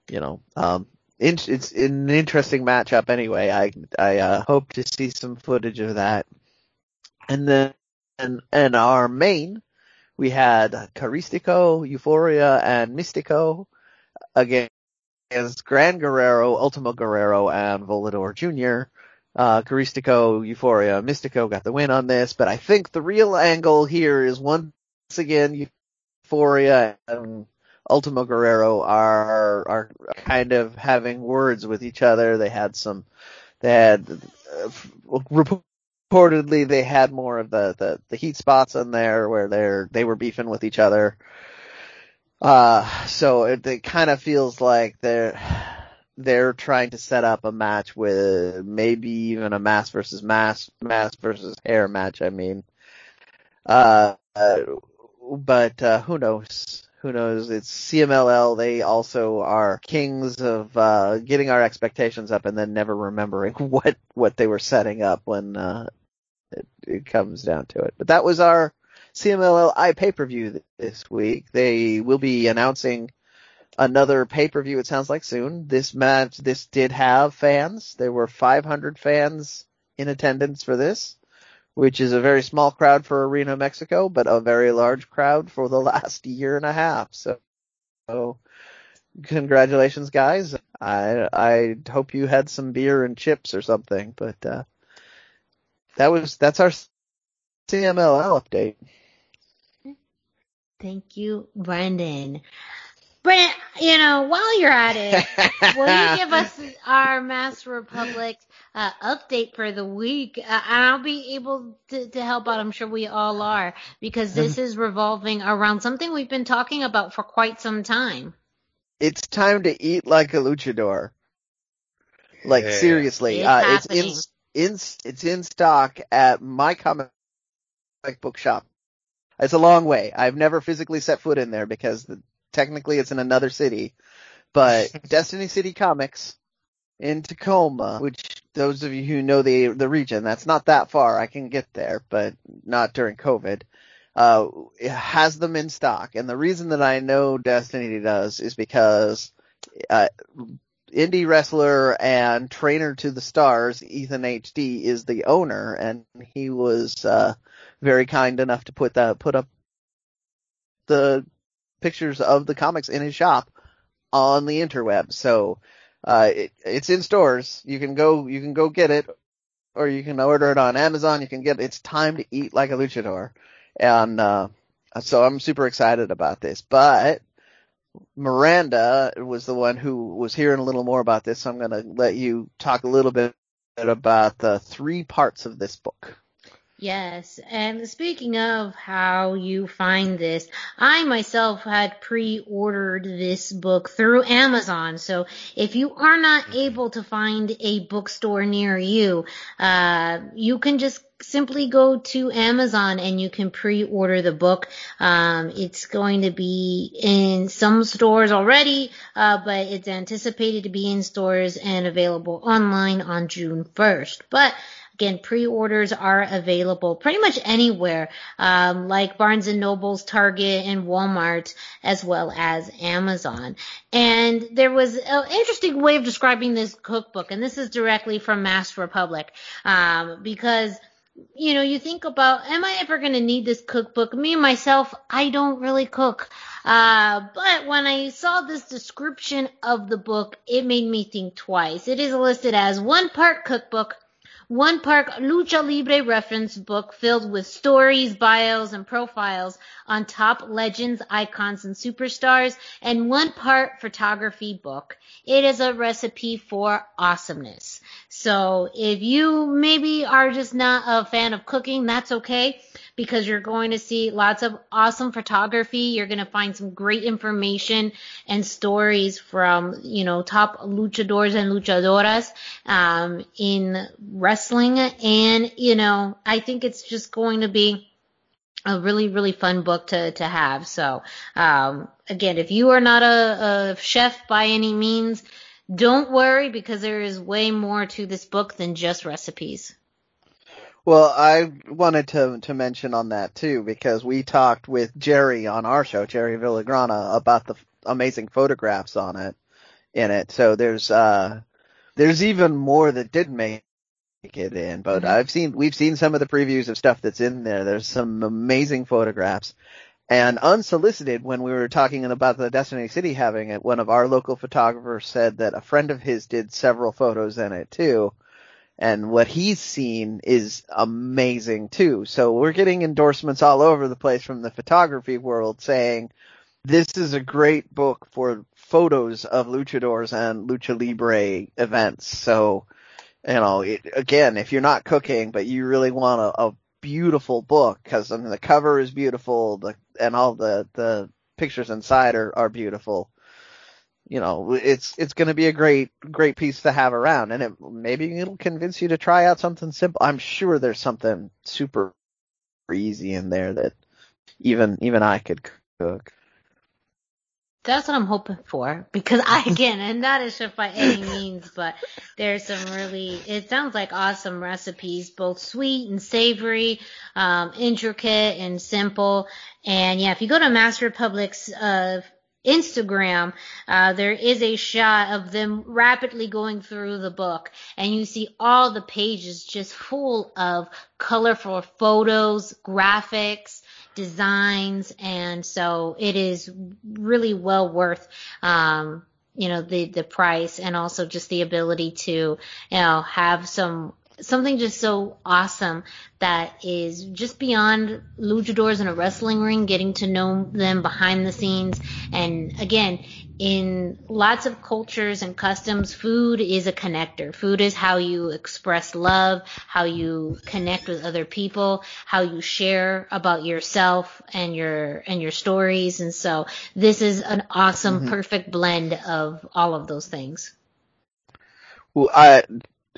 you know, um, it's an interesting matchup anyway. I, I, uh, hope to see some footage of that. And then, and, and our main, we had Caristico, Euforia, and Mistico against Gran Guerrero, Ultimo Guerrero, and Volador Jr. Uh, Caristico, Euforia, Mistico got the win on this, but I think the real angle here is once again Euforia and Ultimo Guerrero are are kind of having words with each other. They had some They had uh, reportedly they had more of the, the the heat spots in there where they're they were beefing with each other. Uh, so it, it kind of feels like they're they're trying to set up a match with maybe even a mass versus mass mass versus hair match. I mean, uh, but uh, who knows? Who knows? It's CMLL. They also are kings of uh, getting our expectations up and then never remembering what what they were setting up when uh, it, it comes down to it. But that was our CMLL pay per view this week. They will be announcing another pay per view. It sounds like soon. This match, this did have fans. There were 500 fans in attendance for this which is a very small crowd for Arena Mexico, but a very large crowd for the last year and a half. So, so congratulations, guys. I I hope you had some beer and chips or something, but uh, that was that's our CMLL update. Thank you, Brendan. Brent, you know, while you're at it, will you give us our Mask Republic uh, update for the week? Uh, and I'll be able to, to help out. I'm sure we all are because this is revolving around something we've been talking about for quite some time. It's time to eat like a luchador. Like yeah. seriously, it's, uh, it's in in it's in stock at my comic book shop. It's a long way. I've never physically set foot in there because the, technically it's in another city, but Destiny City Comics in Tacoma, which those of you who know the the region, that's not that far. I can get there, but not during COVID. Uh, has them in stock, and the reason that I know Destiny does is because uh, indie wrestler and trainer to the stars, Ethan HD, is the owner, and he was uh, very kind enough to put that put up the pictures of the comics in his shop on the interweb. So uh, it, it's in stores. You can go you can go get it, or you can order it on Amazon. You can get It's time to eat like a luchador, and uh, so I'm super excited about this. But Miranda was the one who was hearing a little more about this. So I'm going to let you talk a little bit about the three parts of this book. Yes, and speaking of how you find this, I myself had pre-ordered this book through Amazon. So if you are not able to find a bookstore near you, uh, you can just simply go to Amazon and you can pre-order the book. Um, it's going to be in some stores already, uh, but it's anticipated to be in stores and available online on June 1st. But Again, pre-orders are available pretty much anywhere, um, like Barnes and Nobles, Target, and Walmart, as well as Amazon. And there was an interesting way of describing this cookbook, and this is directly from Mask Republic, um, because you know, you think about, am I ever going to need this cookbook? Me and myself, I don't really cook. Uh, but when I saw this description of the book, it made me think twice. It is listed as one part cookbook, one part Lucha Libre reference book filled with stories, bios, and profiles on top legends, icons, and superstars, and one part photography book. It is a recipe for awesomeness. So if you maybe are just not a fan of cooking, that's okay because you're going to see lots of awesome photography. You're going to find some great information and stories from, you know, top luchadores and luchadoras, um, in wrestling. And, you know, I think it's just going to be a really, really fun book to, to have. So, um, again, if you are not a, a chef by any means, don't worry because there is way more to this book than just recipes. Well, I wanted to to mention on that too because we talked with Jerry on our show, Jerry Villagrana, about the amazing photographs on it in it. So there's uh there's even more that did make it in, but mm-hmm. I've seen we've seen some of the previews of stuff that's in there. There's some amazing photographs. And unsolicited, when we were talking about the Destiny City having it, one of our local photographers said that a friend of his did several photos in it too and what he's seen is amazing too. So we're getting endorsements all over the place from the photography world saying this is a great book for photos of luchadors and lucha libre events. So you know, it, again, if you're not cooking, but you really want a, a beautiful book, because I mean, the cover is beautiful, the and all the the pictures inside are are beautiful. You know, it's it's going to be a great great piece to have around, and it maybe it'll convince you to try out something simple. I'm sure there's something super easy in there that even even I could cook. That's what I'm hoping for because I again am not a chef by any means, but there's some really it sounds like awesome recipes, both sweet and savory, um, intricate and simple. And yeah, if you go to Mask Republic's uh, Instagram, uh, there is a shot of them rapidly going through the book, and you see all the pages just full of colorful photos, graphics, designs, and so it is really well worth, um, you know, the, the price and also just the ability to, you know, have some something just so awesome that is just beyond luchadors in a wrestling ring, getting to know them behind the scenes. And again, in lots of cultures and customs, food is a connector. Food is how you express love, how you connect with other people, how you share about yourself and your and your stories. And so this is an awesome, mm-hmm. perfect blend of all of those things. Well, I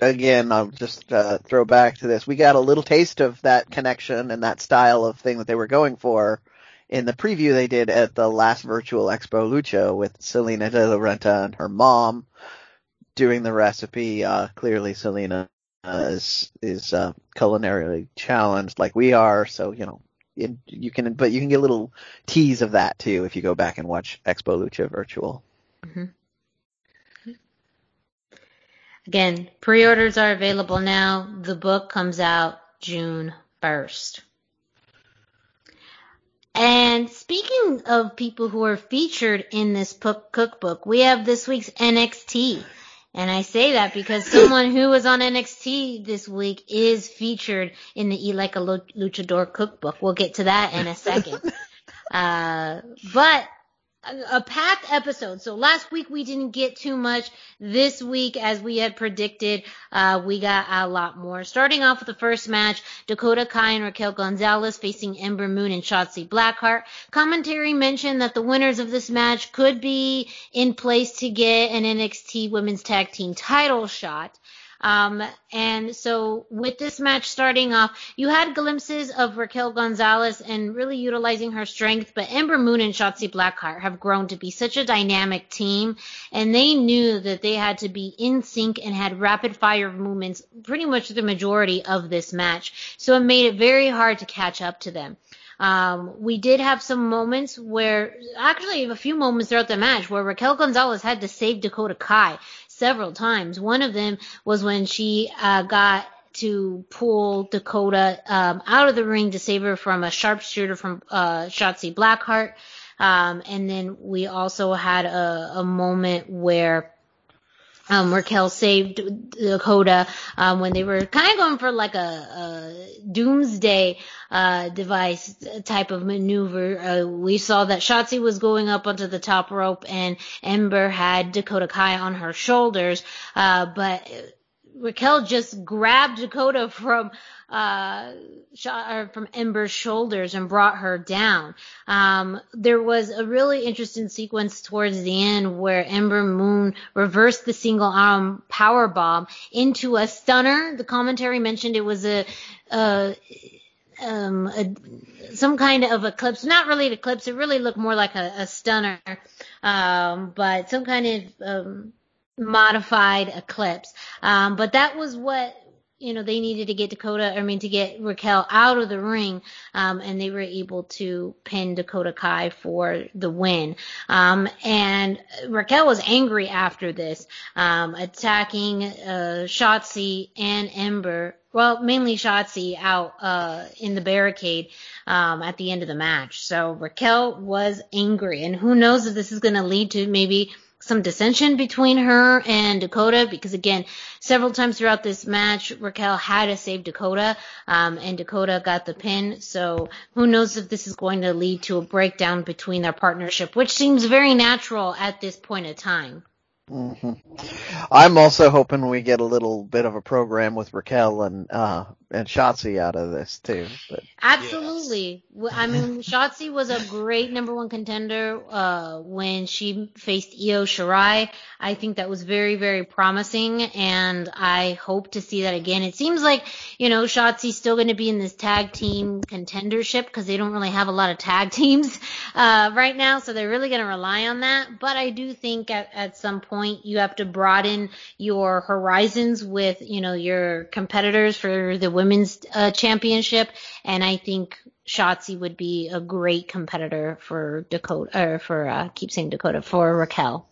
again, I'll just uh, throw back to this. We got a little taste of that connection and that style of thing that they were going for in the preview they did at the last virtual Expo Lucha with Salina de la Renta and her mom doing the recipe. Uh, clearly Salina uh, is, is, uh, culinarily challenged like we are. So, you know, you can, but you can get a little tease of that too if you go back and watch Expo Lucha virtual. Mm-hmm. Again, pre-orders are available now. The book comes out June 1st. And speaking of people who are featured in this cookbook, we have this week's NXT. And I say that because someone who was on NXT this week is featured in the Eat Like a Luchador cookbook. We'll get to that in a second. uh, but a packed episode. So last week we didn't get too much. This week, as we had predicted, uh, we got a lot more. Starting off with the first match, Dakota Kai and Raquel Gonzalez facing Ember Moon and Shotzi Blackheart. Commentary mentioned that the winners of this match could be in place to get an NXT Women's Tag Team title shot. Um, and so with this match starting off, you had glimpses of Raquel Gonzalez and really utilizing her strength, but Ember Moon and Shotzi Blackheart have grown to be such a dynamic team, and they knew that they had to be in sync and had rapid fire movements pretty much the majority of this match. So it made it very hard to catch up to them. Um, we did have some moments where, actually, a few moments throughout the match where Raquel Gonzalez had to save Dakota Kai several times. One of them was when she uh, got to pull Dakota um, out of the ring to save her from a sharpshooter from uh, Shotzi Blackheart. Um, and then we also had a, a moment where um, Raquel saved Dakota um, when they were kind of going for like a, a doomsday uh, device type of maneuver. Uh, we saw that Shotzi was going up onto the top rope and Ember had Dakota Kai on her shoulders, uh, but Raquel just grabbed Dakota from uh, shot from Ember's shoulders and brought her down. Um, there was a really interesting sequence towards the end where Ember Moon reversed the single arm power bomb into a stunner. The commentary mentioned it was a, a um, a, some kind of eclipse, not really an eclipse. It really looked more like a, a stunner, um, but some kind of um, modified eclipse. Um, but that was what you know, they needed to get Dakota, I mean, to get Raquel out of the ring, um, and they were able to pin Dakota Kai for the win. Um, and Raquel was angry after this, um, attacking, uh, Shotzi and Ember, well, mainly Shotzi out, uh, in the barricade, um, at the end of the match. So Raquel was angry, and who knows if this is going to lead to maybe some dissension between her and Dakota because again, several times throughout this match, Raquel had to save Dakota, um, and Dakota got the pin. So who knows if this is going to lead to a breakdown between their partnership, which seems very natural at this point in time. hmm I'm also hoping we get a little bit of a program with Raquel and uh and Shotzi out of this too. But Absolutely. I mean, Shotzi was a great number one contender uh, when she faced Io Shirai. I think that was very, very promising, and I hope to see that again. It seems like, you know, Shotzi's still going to be in this tag team contendership because they don't really have a lot of tag teams uh, right now, so they're really going to rely on that. But I do think at, at some point you have to broaden your horizons with, you know, your competitors for the women's uh, championship, and I think Shotzi would be a great competitor for Dakota, or for uh, keep saying Dakota for Raquel.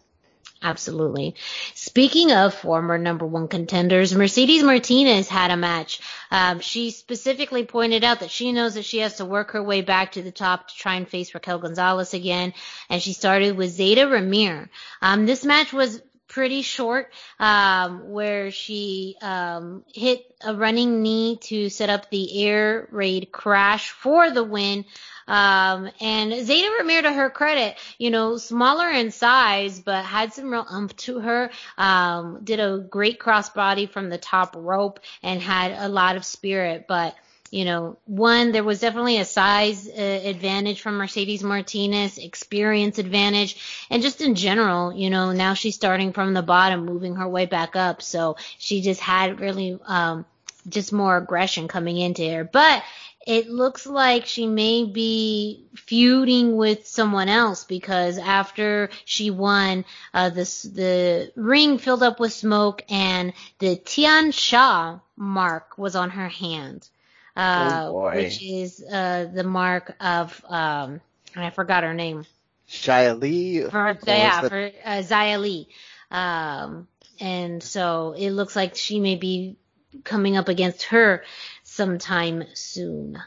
Absolutely. Speaking of former number one contenders, Mercedes Martinez had a match. Um, she specifically pointed out that she knows that she has to work her way back to the top to try and face Raquel Gonzalez again, and she started with Zayda Ramier. Um, this match was pretty short, um, where she um, hit a running knee to set up the air raid crash for the win. Um, and Zayda Ramier, to her credit, you know, smaller in size, but had some real umph to her. Um, did a great crossbody from the top rope and had a lot of spirit, but you know, one, there was definitely a size uh, advantage from Mercedes Martinez, experience advantage, and just in general, you know, now she's starting from the bottom, moving her way back up. So she just had really, um, just more aggression coming into her. But it looks like she may be feuding with someone else because after she won, uh, the ring filled up with smoke and the Tian Sha mark was on her hand uh, Oh, which is uh, the mark of um, I forgot her name Xia Li, for yeah was for uh, Xia Li. Um, and so it looks like she may be coming up against her sometime soon.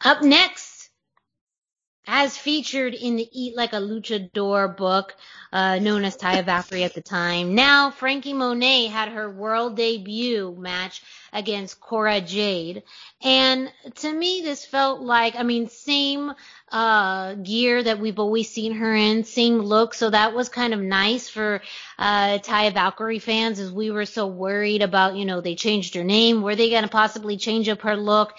Up next, as featured in the Eat Like a Luchador book, uh, known as Taya Valkyrie at the time. Now, Franky Monet had her world debut match against Cora Jade. And to me, this felt like, I mean, same, uh, gear that we've always seen her in, same look. So that was kind of nice for, uh, Taya Valkyrie fans as we were so worried about, you know, they changed her name. Were they going to possibly change up her look?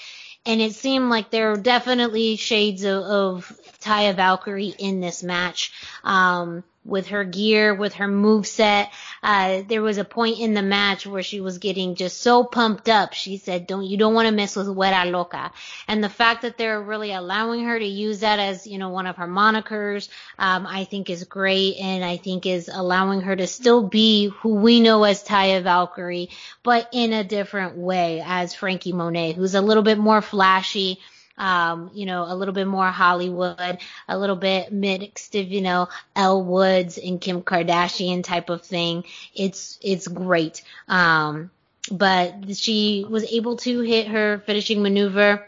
And it seemed like there were definitely shades of, of Taya Valkyrie in this match. Um, with her gear, with her move set. Uh, there was a point in the match where she was getting just so pumped up. She said, don't, you don't want to mess with Wera Loca. And the fact that they're really allowing her to use that as, you know, one of her monikers, um, I think is great. And I think is allowing her to still be who we know as Taya Valkyrie, but in a different way as Franky Monet, who's a little bit more flashy um, you know, a little bit more Hollywood, a little bit mixed of, you know, Elle Woods and Kim Kardashian type of thing. It's, it's great. Um, but she was able to hit her finishing maneuver,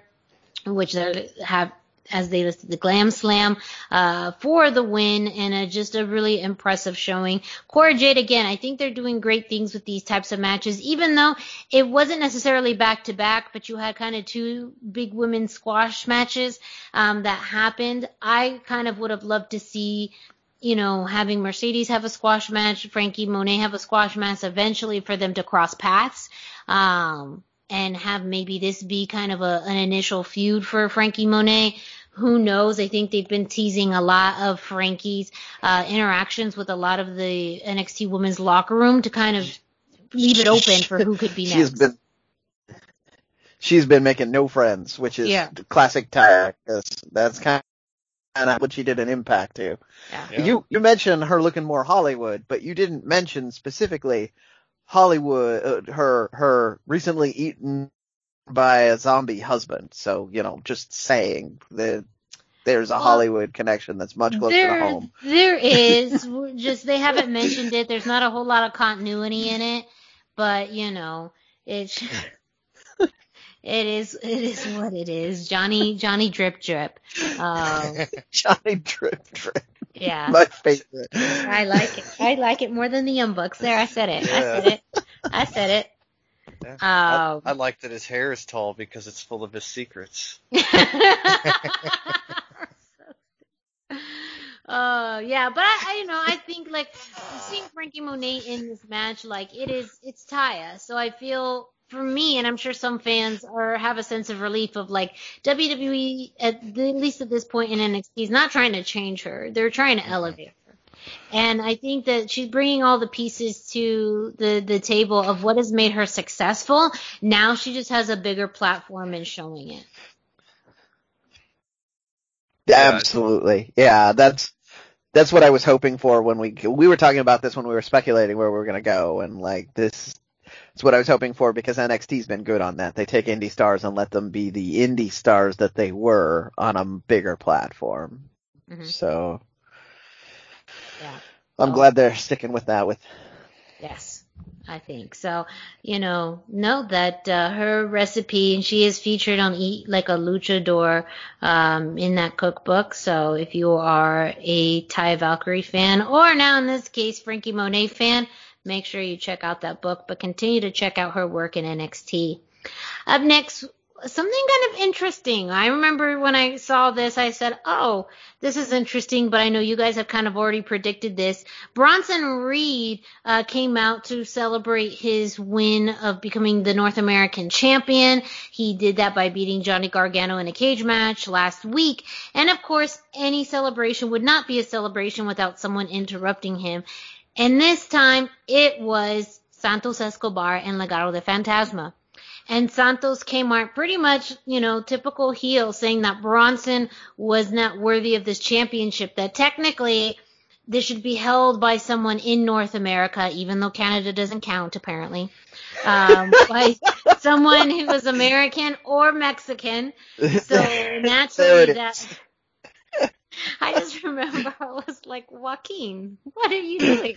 which have, as they listed the Glam Slam, uh, for the win and a, just a really impressive showing. Cora Jade, again, I think they're doing great things with these types of matches, even though it wasn't necessarily back to back, but you had kind of two big women squash matches, um, that happened. I kind of would have loved to see you know, having Mercedes have a squash match, Franky Monet have a squash match eventually for them to cross paths. Um, and have maybe this be kind of a, an initial feud for Franky Monet. Who knows? I think they've been teasing a lot of Franky's uh, interactions with a lot of the NXT women's locker room to kind of leave it open for who could be next. She's been she's been making no friends, which is Yeah. classic Taya. 'cause That's kind of what she did an impact to. Yeah. Yeah. You you mentioned her looking more Hollywood, but you didn't mention specifically Hollywood. Uh, her her recently eaten by a zombie husband. So you know, just saying that there's a Well, Hollywood connection that's much closer there, to home. there is just they haven't mentioned it. There's not a whole lot of continuity in it, but you know, it's it is it is what it is. Johnny Johnny Drip Drip. Um, Johnny Drip Drip, yeah. my favorite. I like it. I like it more than the Young Bucks. There, I said it. I said it. I said it. Yeah. I, Um, I like that his hair is tall because it's full of his secrets. Uh, yeah, but I, I, you know, I think like seeing Franky Monet in this match, like it is, it's Taya. So I feel for me, and I'm sure some fans are have a sense of relief of like WWE at, the, at least at this point in NXT is not trying to change her; they're trying to elevate her. And I think that she's bringing all the pieces to the the table of what has made her successful. Now she just has a bigger platform and showing it. Absolutely, yeah. That's that's what I was hoping for when we we were talking about this when we were speculating where we were going to go, and like this it's what I was hoping for because NXT's been good on that. They take indie stars and let them be the indie stars that they were on a bigger platform. Mm-hmm. So, yeah. I'm glad they're sticking with that. With yes, I think so. You know, know that uh, her recipe and she is featured on Eat Like a Luchador um, in that cookbook. So if you are a Taya Valkyrie fan, or now in this case Franky Monet fan make sure you check out that book, but continue to check out her work in NXT. Up next, something kind of interesting. I remember when I saw this, I said, oh, this is interesting, but I know you guys have kind of already predicted this. Bronson Reed uh, came out to celebrate his win of becoming the North American champion. He did that by beating Johnny Gargano in a cage match last week. And of course, any celebration would not be a celebration without someone interrupting him. And this time it was Santos Escobar and Legado del Fantasma. And Santos came out pretty much, you know, typical heel saying that Bronson was not worthy of this championship, that technically this should be held by someone in North America, even though Canada doesn't count apparently. Um, by someone who was American or Mexican. So naturally that I just remember I was like, Joaquin, what are you doing?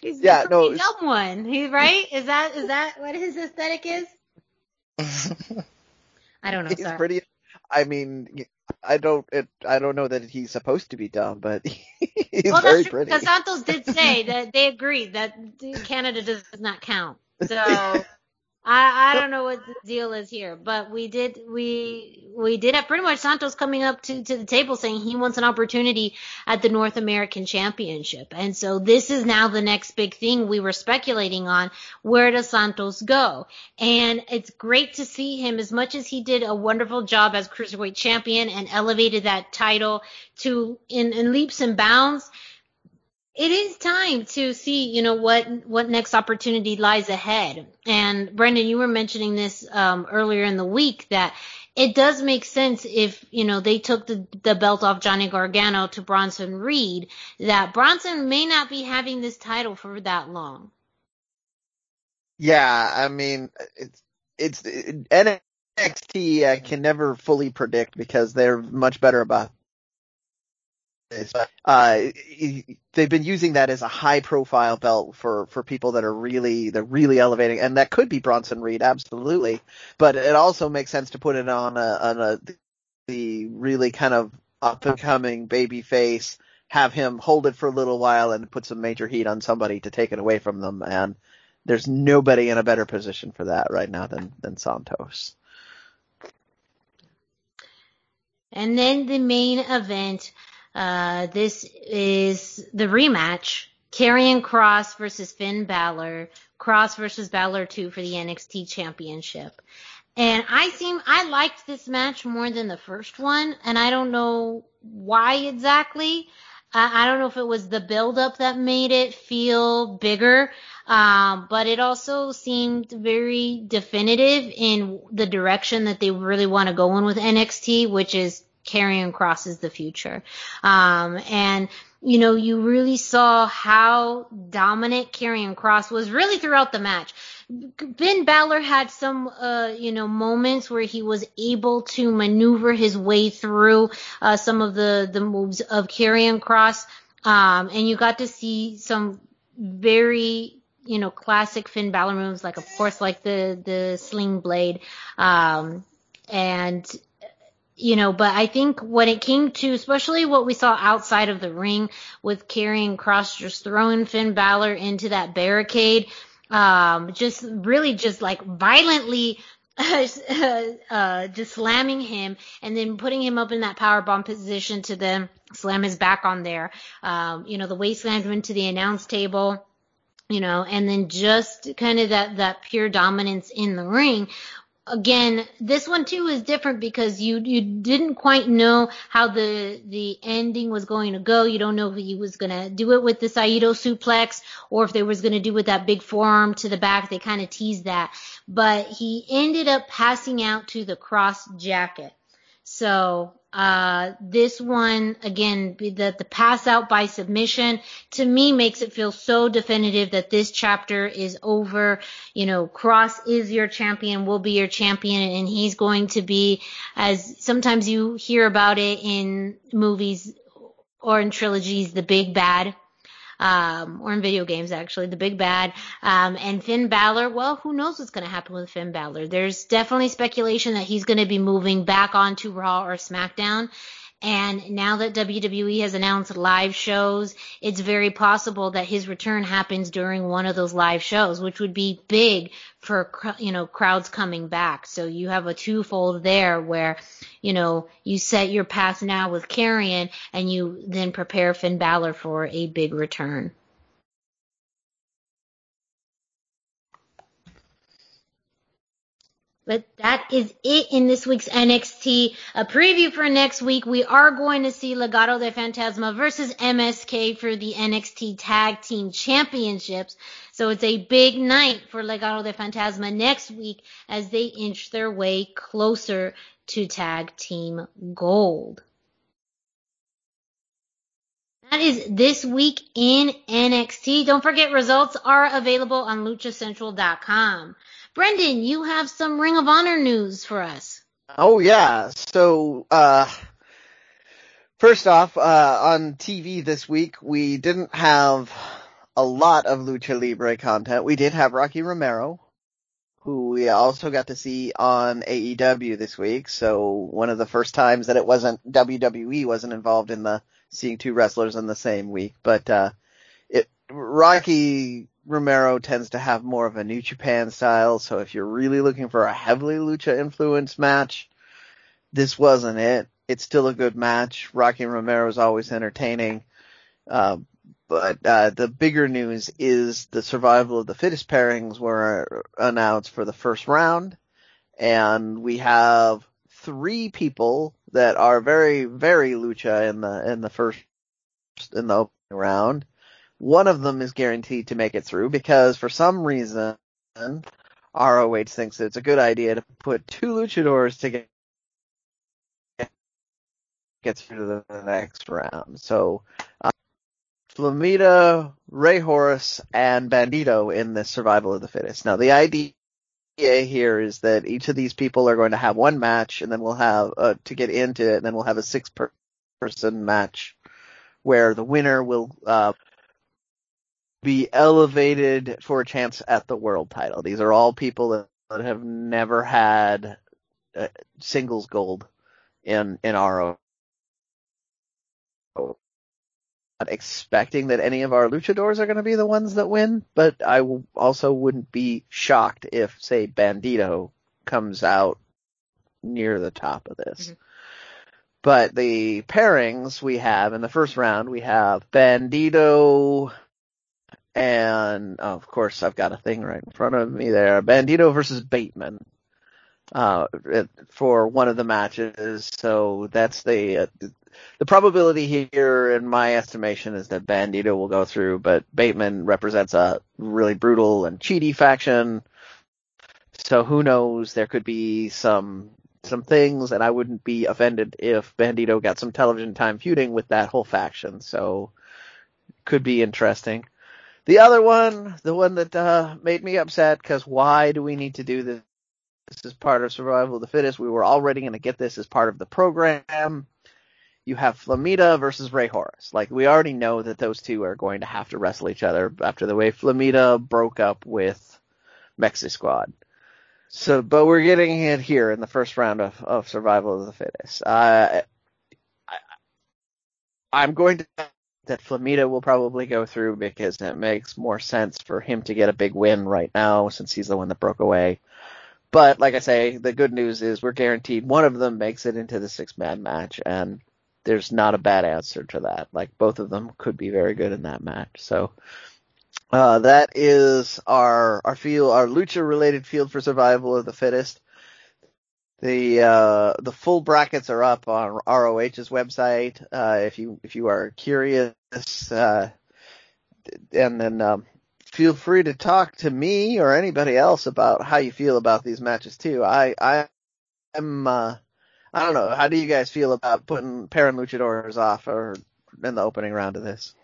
He's yeah, no, dumb one. He's right. Is that is that what his aesthetic is? I don't know. He's sorry. pretty. I mean, I don't. It, I don't know that he's supposed to be dumb, but he's well, very true, pretty. Because Santos did say that they agreed that Canada does not count. So I, I don't know what the deal is here, but we did we we did have pretty much Santos coming up to, to the table saying he wants an opportunity at the North American Championship. And so this is now the next big thing we were speculating on. Where does Santos go? And it's great to see him as much as he did a wonderful job as cruiserweight champion and elevated that title to in, in leaps and bounds it is time to see, you know, what what next opportunity lies ahead. And Brendan, you were mentioning this um, earlier in the week that it does make sense if you know they took the, the belt off Johnny Gargano to Bronson Reed that Bronson may not be having this title for that long. Yeah, I mean it's it's it, NXT I can never fully predict because they're much better about uh, they've been using that as a high profile belt for, for people that are really, they're really elevating, and that could be Bronson Reed, absolutely. But it also makes sense to put it on a, on a, the really kind of up and coming baby face, have him hold it for a little while and put some major heat on somebody to take it away from them. And there's nobody in a better position for that right now than, than Santos. And then the main event, uh, this is the rematch. Karrion Kross versus Finn Balor. Kross versus Balor 2 for the NXT Championship. And I seem, I liked this match more than the first one, and I don't know why exactly. I, I don't know if it was the buildup that made it feel bigger, um, but it also seemed very definitive in the direction that they really want to go in with NXT, which is Karrion Kross is the future. Um, and you know, you really saw how dominant Karrion Kross was really throughout the match. Finn Balor had some, uh, you know, moments where he was able to maneuver his way through uh, some of the the moves of Karrion Kross, um, and you got to see some very you know classic Finn Balor moves, like of course like the the sling blade, um, and you know, but I think when it came to, especially what we saw outside of the ring with Karrion Kross just throwing Finn Balor into that barricade, um, just really just like violently uh, just slamming him and then putting him up in that power bomb position to then slam his back on there. Um, you know, the slammed him into the announce table you know, and then just kind of that, that pure dominance in the ring. Again, this one too is different because you, you didn't quite know how the, the ending was going to go. You don't know if he was going to do it with the Saito suplex or if they was going to do with that big forearm to the back. They kind of teased that, but he ended up passing out to the cross jacket. So uh, this one again, the the pass out by submission to me makes it feel so definitive that this chapter is over. You know, Kross is your champion, will be your champion, and he's going to be as sometimes you hear about it in movies or in trilogies, the big bad um, or in video games actually, the big bad. Um, and Finn Balor, well, who knows what's going to happen with Finn Balor? There's definitely speculation that he's going to be moving back onto Raw or SmackDown. And now that WWE has announced live shows, it's very possible that his return happens during one of those live shows, which would be big for, you know, crowds coming back. So you have a twofold there where, you know, you set your path now with Karrion and you then prepare Finn Balor for a big return. But that is it in this week's NXT. A preview for next week. We are going to see Legado del Fantasma versus MSK for the NXT Tag Team Championships. So it's a big night for Legado del Fantasma next week as they inch their way closer to Tag Team Gold. That is this week in NXT. Don't forget results are available on luchacentral.com. Brendan, you have some Ring of Honor news for us. Oh yeah. So uh first off, uh on TV this week we didn't have a lot of Lucha Libre content. We did have Rocky Romero, who we also got to see on AEW this week. So one of the first times that it wasn't WWE wasn't involved in the seeing two wrestlers in the same week. But uh it Rocky Romero tends to have more of a New Japan style, so if you're really looking for a heavily lucha influenced match, this wasn't it. It's still a good match. Rocky Romero is always entertaining. Uh, but uh, the bigger news is the survival of the fittest pairings were announced for the first round, and we have three people that are very, very lucha in the in the first in the opening round one of them is guaranteed to make it through because for some reason ROH thinks it's a good idea to put two luchadors to get, get through to the next round. So, uh, Flamita, Rey Horus, and Bandito in the survival of the fittest. Now the idea here is that each of these people are going to have one match and then we'll have, uh, to get into it and then we'll have a six person match where the winner will, uh, be elevated for a chance at the world title. These are all people that, that have never had uh, singles gold in in RO. Not expecting that any of our luchadors are going to be the ones that win, but I also wouldn't be shocked if, say, Bandito comes out near the top of this. Mm-hmm. But the pairings we have in the first round, we have Bandito, and of course I've got a thing right in front of me there. Bandito versus Bateman uh, for one of the matches. So that's the uh, the probability here, in my estimation, is that Bandito will go through, but Bateman represents a really brutal and cheaty faction. So who knows? There could be some some things, and I wouldn't be offended if Bandito got some television time feuding with that whole faction. So could be interesting. The other one, the one that uh, made me upset, because why do we need to do this? This is part of survival of the fittest. We were already going to get this as part of the program. You have Flamita versus Rey Horus. Like we already know that those two are going to have to wrestle each other after the way Flamita broke up with Mexi Squad. So, but we're getting it here in the first round of, of survival of the fittest. Uh, I, I'm going to that Flamita will probably go through because it makes more sense for him to get a big win right now since he's the one that broke away. but like I say, the good news is we're guaranteed one of them makes it into the six man match, and there's not a bad answer to that. Like both of them could be very good in that match. So uh, that is our our field, our lucha related field for survival of the fittest. The uh, the full brackets are up on ROH's website. Uh, if you if you are curious, uh, and then um, feel free to talk to me or anybody else about how you feel about these matches too. I I am uh, I don't know. How do you guys feel about putting pairing luchadors off or in the opening round of this?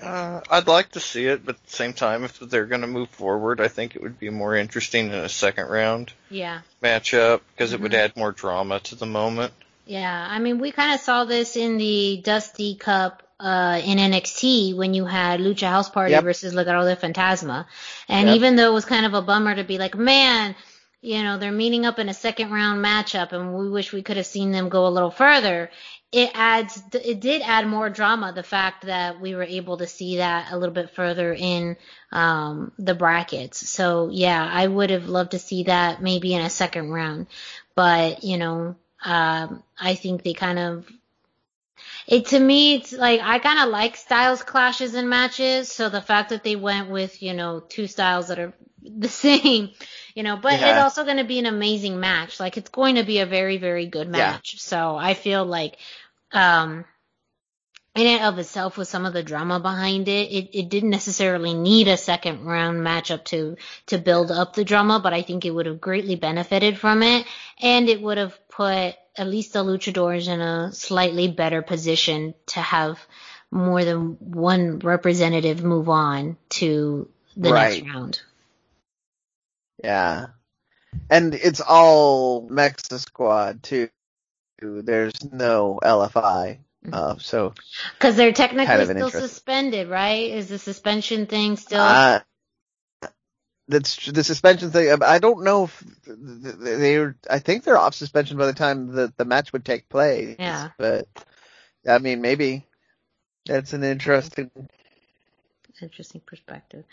Uh, I'd like to see it, but at the same time, if they're going to move forward, I think it would be more interesting in a second round Yeah. matchup because it would Mhm. add more drama to the moment. Yeah, I mean, we kind of saw this in the Dusty Cup uh, in NXT when you had Lucha House Party Yep. versus Legado del Fantasma. And Yep. even though it was kind of a bummer to be like, man, you know, they're meeting up in a second round matchup and we wish we could have seen them go a little further, it adds, it did add more drama, the fact that we were able to see that a little bit further in um, the brackets. So, yeah, I would have loved to see that maybe in a second round. But, you know, um, I think they kind of it to me it's like I kind of like styles clashes and matches, so the fact that they went with you know two styles that are the same, you know, but it's also going to be an amazing match. Like it's going to be a very very good Yeah. match. So I feel like um in and of itself with some of the drama behind it, it, it didn't necessarily need a second round matchup to to build up the drama, but I think it would have greatly benefited from it, and it would have put at least the luchadors in a slightly better position to have more than one representative move on to the Right. next round. Yeah. And it's all Mexa squad too. There's no LFI. Uh, so, Because they're technically Kind of still interest- suspended, right? Is the suspension thing still? uh, that's the suspension thing. I don't know if they were, I think they're off suspension by the time the, the match would take place. Yeah. But, I mean, maybe that's an interesting, interesting perspective.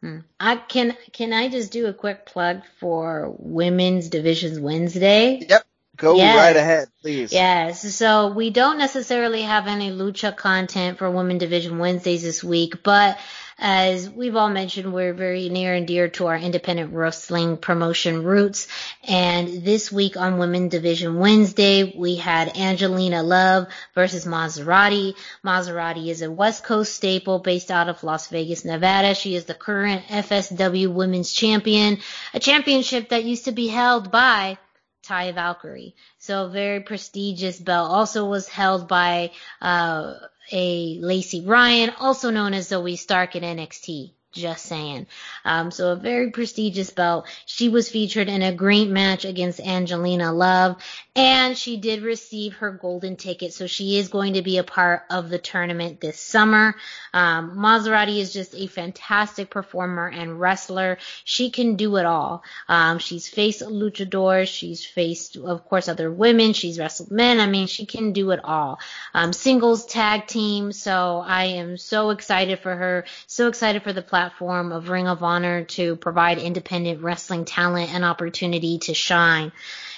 Hmm. I can can I just do a quick plug for Women's Divisions Wednesday? yep. Go Yes. right ahead, please. Yes. So we don't necessarily have any lucha content for Women Division Wednesdays this week, but as we've all mentioned, we're very near and dear to our independent wrestling promotion roots. And this week on Women Division Wednesday, we had Angelina Love versus Maserati. Maserati is a West Coast staple based out of Las Vegas, Nevada. She is the current FSW Women's Champion, a championship that used to be held by Ty Valkyrie. So a very prestigious belt. Also was held by uh, a Lacey Ryan, also known as Zoey Stark in NXT. Just saying. Um, so a very prestigious belt. She was featured in a great match against Angelina Love, and she did receive her golden ticket. So she is going to be a part of the tournament this summer. Um, Maserati is just a fantastic performer and wrestler. She can do it all. Um, she's faced luchadors. She's faced, of course, other women. She's wrestled men. I mean, she can do it all. Um, singles, tag team. So I am so excited for her. So excited for the platform of Ring of Honor to provide independent wrestling talent an opportunity to shine.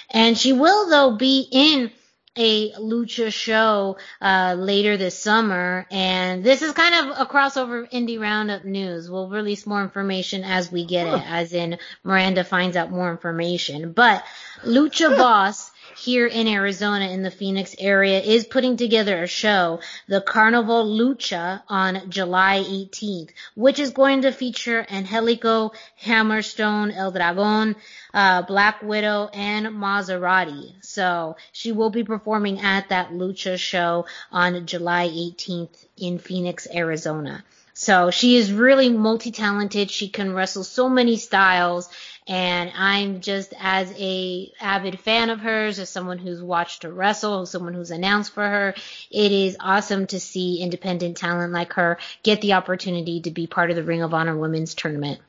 And she will, though, be in a lucha show uh, later this summer, and this is kind of a crossover indie roundup news. We'll release more information as we get it, as in Miranda finds out more information. But Lucha Boss here in Arizona in the Phoenix area is putting together a show, the Carnival Lucha, on July 18th, which is going to feature Angelico, Hammerstone, El Dragon, uh, Black Widow, and Maserati. So she will be performing at that Lucha show on July 18th in Phoenix, Arizona. So she is really multi-talented. She can wrestle so many styles. And I'm just as a avid fan of hers, as someone who's watched her wrestle, someone who's announced for her, it is awesome to see independent talent like her get the opportunity to be part of the Ring of Honor Women's Tournament.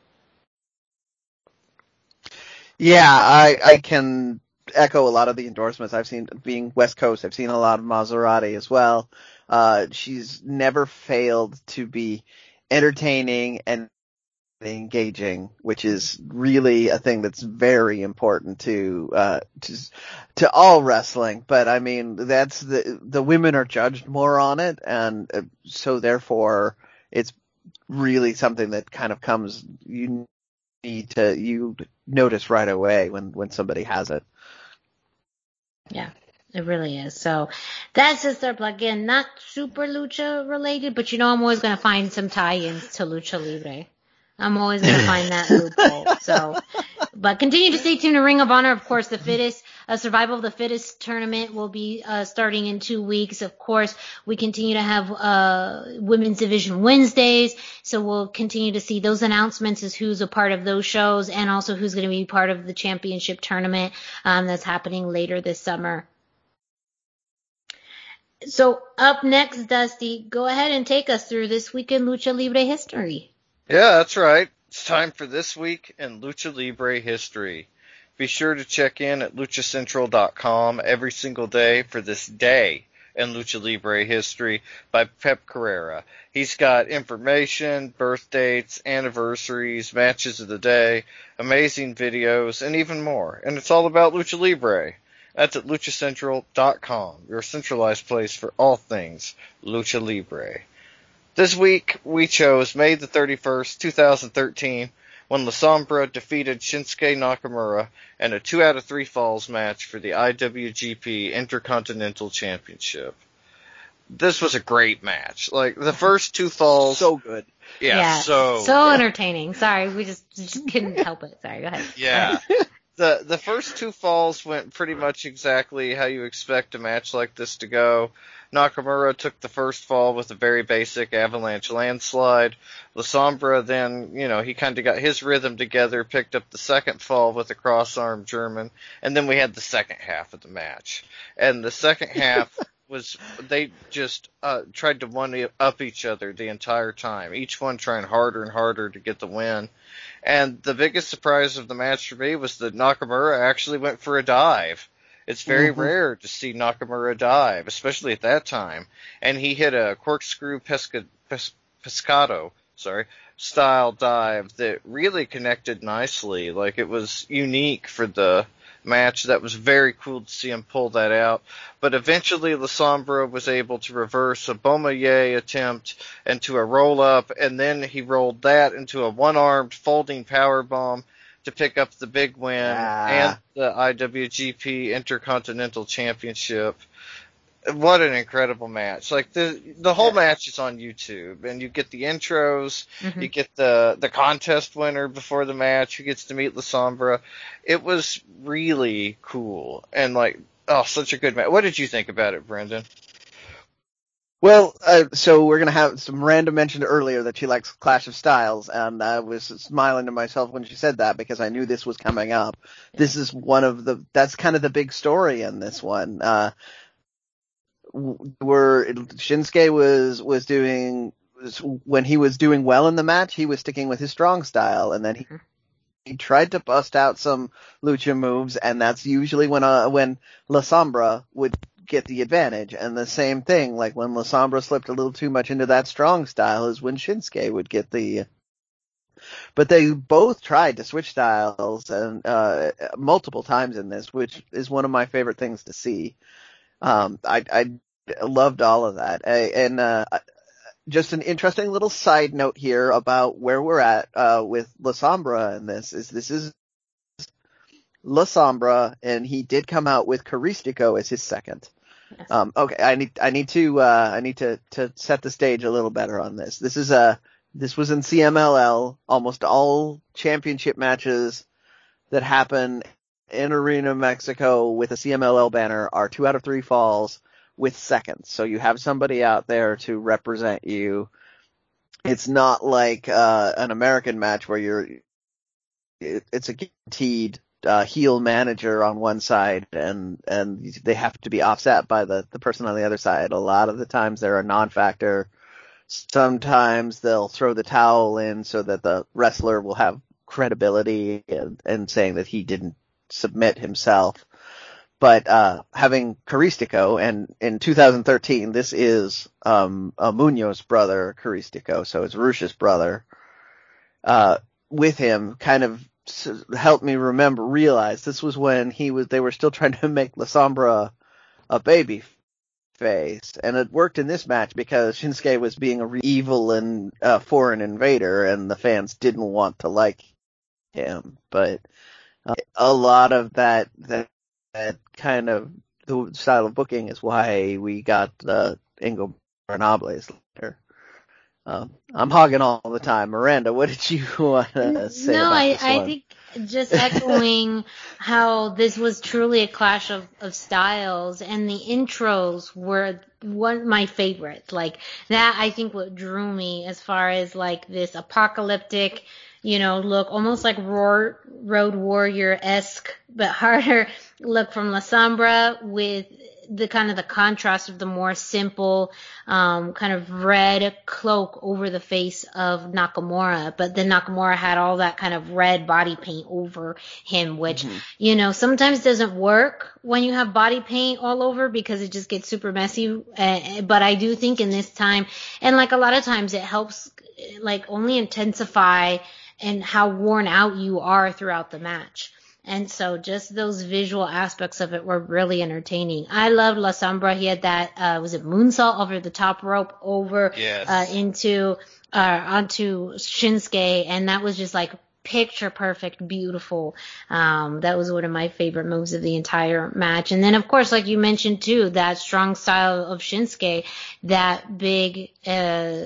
Yeah, I, I can echo a lot of the endorsements I've seen being West Coast. I've seen a lot of Maserati as well. Uh, she's never failed to be entertaining and engaging, which is really a thing that's very important to uh, to to all wrestling. But I mean, that's the the women are judged more on it, and uh, so therefore it's really something that kind of comes you need to you notice right away when when somebody has it. Yeah. It really is. So that's just our plug in. Not super lucha related, but you know I'm always gonna find some tie-ins to lucha libre. I'm always going to find that loophole. So, but continue to stay tuned to Ring of Honor. Of course, the fittest, uh, survival of the fittest tournament will be uh, starting in two weeks. Of course, we continue to have uh, women's division Wednesdays, so we'll continue to see those announcements as who's a part of those shows and also who's going to be part of the championship tournament um, that's happening later this summer. So up next, Dusty, go ahead and take us through this weekend Lucha Libre history. Yeah, that's right. It's time for This Week in Lucha Libre History. Be sure to check in at luchacentral.com every single day for this day in Lucha Libre history by Pep Carrera. He's got information, birth dates, anniversaries, matches of the day, amazing videos, and even more. And it's all about Lucha Libre. That's at luchacentral.com, your centralized place for all things Lucha Libre. This week we chose May the 31st, 2013, when La Sombra defeated Shinsuke Nakamura in a two out of three falls match for the IWGP Intercontinental Championship. This was a great match. Like the first two falls, so good. Yeah, yeah so so entertaining. Sorry, we just just couldn't help it. Sorry, go ahead. Yeah. the the first two falls went pretty much exactly how you expect a match like this to go. Nakamura took the first fall with a very basic avalanche landslide. La Sombra then, you know, he kind of got his rhythm together, picked up the second fall with a cross arm German, and then we had the second half of the match. And the second half was they just uh, tried to one up each other the entire time, each one trying harder and harder to get the win. And the biggest surprise of the match for me was that Nakamura actually went for a dive it's very mm-hmm. rare to see Nakamura dive, especially at that time. And he hit a corkscrew pesca, pes, pescado, sorry, style dive that really connected nicely. Like it was unique for the match. That was very cool to see him pull that out. But eventually La Sombra was able to reverse a Bomaye attempt into a roll up, and then he rolled that into a one armed folding power bomb to pick up the big win ah. and the IWGP Intercontinental Championship. What an incredible match! Like the the whole yeah. match is on YouTube, and you get the intros, mm-hmm. you get the the contest winner before the match, who gets to meet La Sombra. It was really cool, and like oh, such a good match. What did you think about it, Brendan? Well, uh, so we're gonna have some random mentioned earlier that she likes Clash of Styles, and I was smiling to myself when she said that because I knew this was coming up. This is one of the that's kind of the big story in this one. Uh, where Shinsuke was was doing when he was doing well in the match, he was sticking with his strong style, and then he mm-hmm. he tried to bust out some lucha moves, and that's usually when uh, when La Sombra would get the advantage. And the same thing, like when La Sombra slipped a little too much into that strong style is when Shinsuke would get the, but they both tried to switch styles and, uh, multiple times in this, which is one of my favorite things to see. Um, I, I loved all of that. I, and, uh, just an interesting little side note here about where we're at, uh, with La Sombra in this is this is La Sombra, and he did come out with Caristico as his second. Um, okay, I need I need to uh, I need to to set the stage a little better on this. This is a this was in CMLL. Almost all championship matches that happen in Arena Mexico with a CMLL banner are two out of three falls with seconds. So you have somebody out there to represent you. It's not like uh, an American match where you're it, it's a guaranteed uh, heel manager on one side and and they have to be offset by the the person on the other side. A lot of the times they're a non-factor. Sometimes they'll throw the towel in so that the wrestler will have credibility and, and saying that he didn't submit himself. But uh, having Caristico, and in 2013, this is um, a Munoz brother, Caristico, so it's Rush's brother uh, with him kind of helped me remember, realize this was when he was, they were still trying to make La a baby face. And it worked in this match because Shinsuke was being a evil and uh, foreign invader and the fans didn't want to like him. But uh, a lot of that, that, that kind of the style of booking is why we got uh, Ingo Bernables later. Um, I'm hogging all the time. Miranda, what did you want to say? No, I, I think just echoing how this was truly a clash of, of styles and the intros were one of my favorites. Like that, I think what drew me as far as like this apocalyptic, you know, look almost like Roar, Road Warrior esque, but harder look from La Sombra with the kind of the contrast of the more simple um, kind of red cloak over the face of Nakamura, but then Nakamura had all that kind of red body paint over him, which mm-hmm. you know sometimes doesn't work when you have body paint all over because it just gets super messy. Uh, but I do think in this time, and like a lot of times, it helps like only intensify and how worn out you are throughout the match. And so just those visual aspects of it were really entertaining. I loved La Sombra. He had that, uh, was it moonsault over the top rope over, yes. uh, into, uh, onto Shinsuke. And that was just like picture perfect, beautiful. Um, that was one of my favorite moves of the entire match. And then of course, like you mentioned too, that strong style of Shinsuke, that big, uh,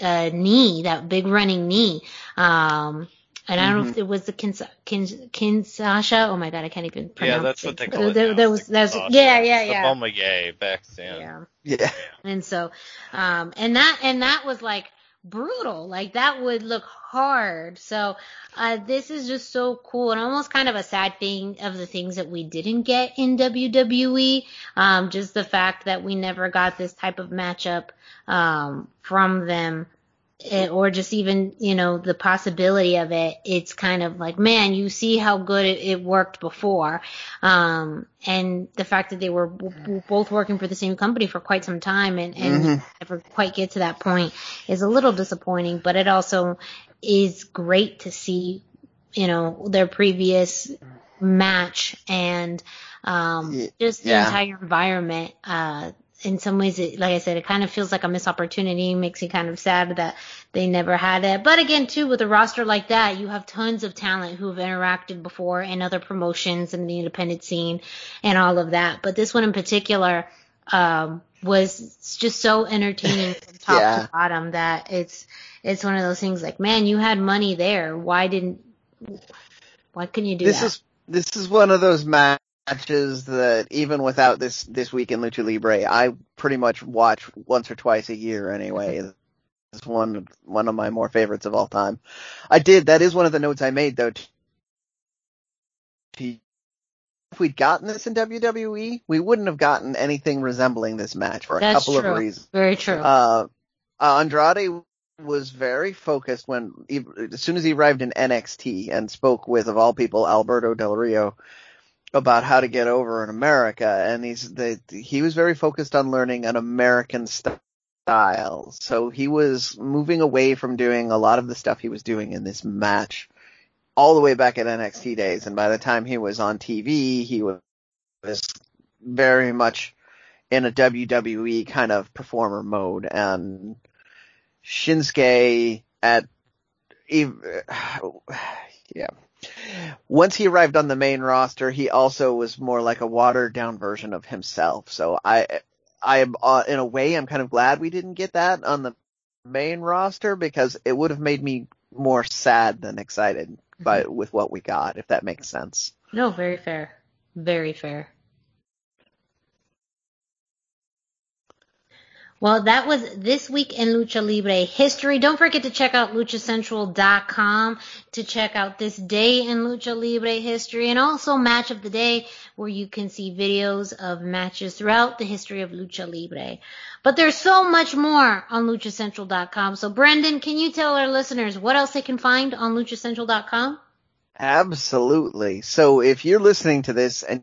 uh, knee, that big running knee. Um, and I don't mm-hmm. know if it was the Kins, Kins, Kinsasha. Oh my god, I can't even pronounce it. Yeah, that's it. what they call it. There, now. there was, there's, yeah, yeah, yeah. The Bomaye back then. Yeah. Yeah. And so, um, and that, and that was like brutal. Like that would look hard. So, uh, this is just so cool and almost kind of a sad thing of the things that we didn't get in WWE. Um, just the fact that we never got this type of matchup, um, from them it, or just even you know the possibility of it it's kind of like man you see how good it, it worked before um, and the fact that they were b- both working for the same company for quite some time and, and mm-hmm. never quite get to that point is a little disappointing but it also is great to see you know their previous match and um, just the yeah. entire environment uh, in some ways, it, like I said, it kind of feels like a missed opportunity. Makes you kind of sad that they never had it. But again, too, with a roster like that, you have tons of talent who have interacted before in other promotions and the independent scene and all of that. But this one in particular, um, was just so entertaining from top yeah. to bottom that it's, it's one of those things like, man, you had money there. Why didn't, why couldn't you do that? this that? Is, this is one of those matches matches that even without this this week in Lucha Libre, I pretty much watch once or twice a year anyway. It's one one of my more favorites of all time. I did that is one of the notes I made though. If we'd gotten this in WWE, we wouldn't have gotten anything resembling this match for a That's couple true. of reasons. Very true. Uh, Andrade was very focused when as soon as he arrived in NXT and spoke with of all people Alberto Del Rio about how to get over in America, and he's he was very focused on learning an American style. So he was moving away from doing a lot of the stuff he was doing in this match, all the way back at NXT days. And by the time he was on TV, he was very much in a WWE kind of performer mode, and Shinsuke at yeah once he arrived on the main roster, he also was more like a watered down version of himself. So I, I am, uh, in a way, I'm kind of glad we didn't get that on the main roster because it would have made me more sad than excited by, mm-hmm. with what we got, if that makes sense. No, very fair. Very fair. Well, that was this week in Lucha Libre history. Don't forget to check out luchacentral.com to check out this day in Lucha Libre history and also match of the day where you can see videos of matches throughout the history of Lucha Libre. But there's so much more on luchacentral.com. So Brendan, can you tell our listeners what else they can find on luchacentral.com? Absolutely. So if you're listening to this and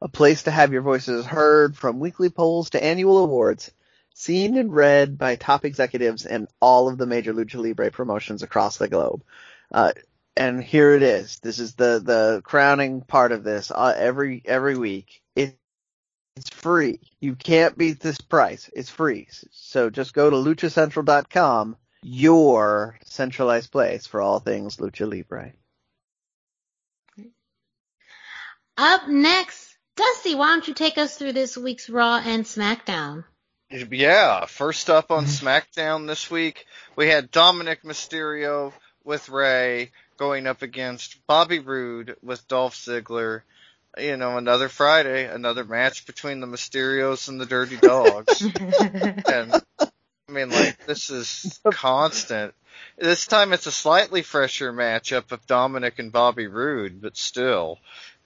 A place to have your voices heard from weekly polls to annual awards, seen and read by top executives in all of the major Lucha Libre promotions across the globe. Uh, and here it is. This is the, the crowning part of this uh, every, every week. It, it's free. You can't beat this price. It's free. So just go to luchacentral.com, your centralized place for all things Lucha Libre. Up next, Dusty, why don't you take us through this week's Raw and SmackDown? Yeah, first up on mm-hmm. SmackDown this week, we had Dominic Mysterio with Ray going up against Bobby Roode with Dolph Ziggler. You know, another Friday, another match between the Mysterios and the Dirty Dogs. and I mean, like, this is constant. This time it's a slightly fresher matchup of Dominic and Bobby Roode, but still.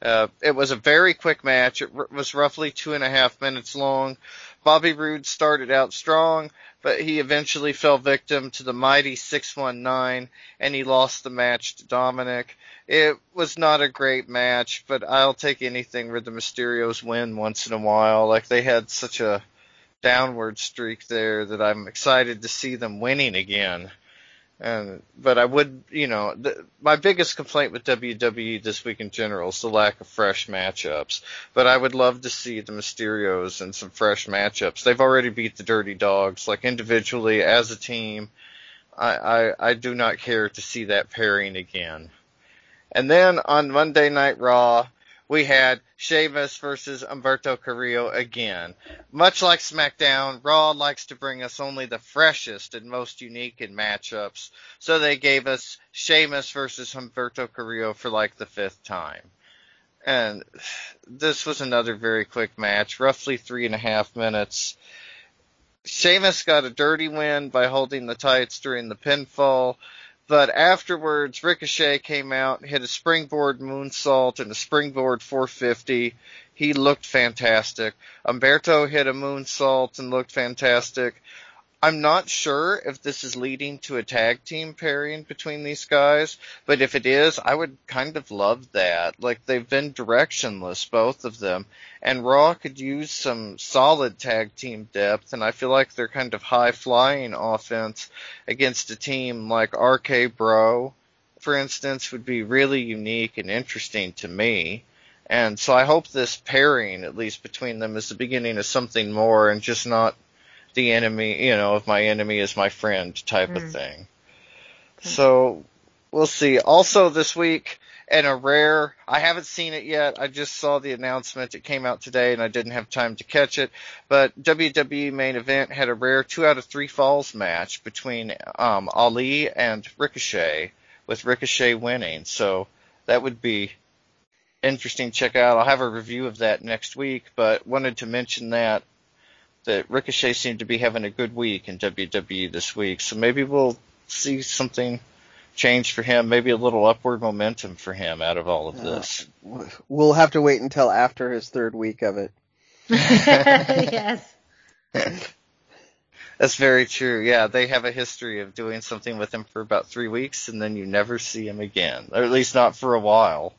Uh, it was a very quick match. It r- was roughly two and a half minutes long. Bobby Roode started out strong, but he eventually fell victim to the mighty 619 and he lost the match to Dominic. It was not a great match, but I'll take anything where the Mysterios win once in a while. Like they had such a downward streak there that I'm excited to see them winning again. And but I would, you know, the, my biggest complaint with WWE this week in general is the lack of fresh matchups. But I would love to see the Mysterios and some fresh matchups. They've already beat the Dirty Dogs, like individually as a team. I, I, I do not care to see that pairing again. And then on Monday Night Raw, we had Sheamus versus Humberto Carrillo again. Much like SmackDown, Raw likes to bring us only the freshest and most unique in matchups, so they gave us Sheamus versus Humberto Carrillo for like the fifth time. And this was another very quick match, roughly three and a half minutes. Sheamus got a dirty win by holding the tights during the pinfall, but afterwards, Ricochet came out, hit a springboard moonsault and a springboard 450. He looked fantastic. Humberto hit a moonsault and looked fantastic. I'm not sure if this is leading to a tag team pairing between these guys, but if it is, I would kind of love that. Like they've been directionless, both of them, and Raw could use some solid tag team depth, and I feel like they're kind of high flying offense against a team like RK Bro, for instance, would be really unique and interesting to me. And so I hope this pairing, at least between them, is the beginning of something more and just not the enemy, you know, if my enemy is my friend type mm. of thing. So we'll see. Also this week, and a rare, I haven't seen it yet. I just saw the announcement. It came out today and I didn't have time to catch it. But WWE main event had a rare two out of three falls match between, um, Ali and Ricochet with Ricochet winning. So that would be interesting to check out. I'll have a review of that next week, but wanted to mention that that Ricochet seemed to be having a good week in WWE this week. So maybe we'll see something change for him, maybe a little upward momentum for him out of all of this. Uh, we'll have to wait until after his third week of it. yes. That's very true. Yeah, they have a history of doing something with him for about three weeks and then you never see him again, or at least not for a while.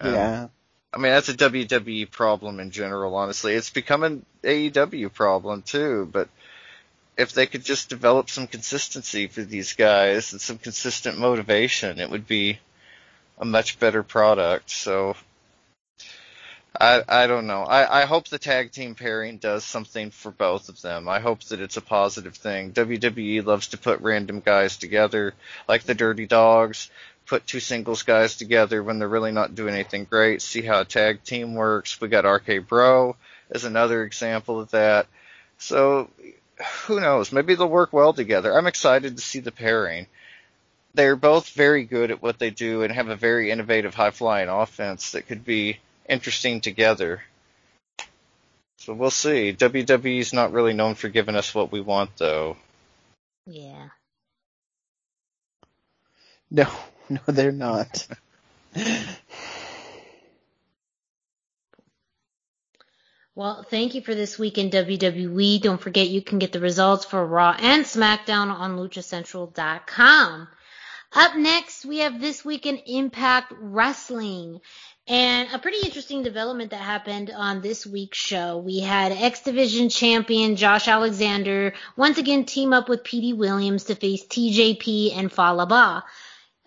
Um, yeah. I mean, that's a WWE problem in general, honestly. It's become an AEW problem too, but if they could just develop some consistency for these guys and some consistent motivation, it would be a much better product. So I I don't know. I, I hope the tag team pairing does something for both of them. I hope that it's a positive thing. WWE loves to put random guys together, like the Dirty Dogs put two singles guys together when they're really not doing anything great, see how a tag team works. We got RK Bro as another example of that. So who knows? Maybe they'll work well together. I'm excited to see the pairing. They're both very good at what they do and have a very innovative high flying offense that could be interesting together. So we'll see. WWE's not really known for giving us what we want though. Yeah. No, no, they're not. Well, thank you for this week in WWE. Don't forget you can get the results for Raw and SmackDown on luchacentral.com. Up next, we have this week in Impact Wrestling. And a pretty interesting development that happened on this week's show. We had X Division champion Josh Alexander once again team up with Petey Williams to face TJP and Fallah Bahh.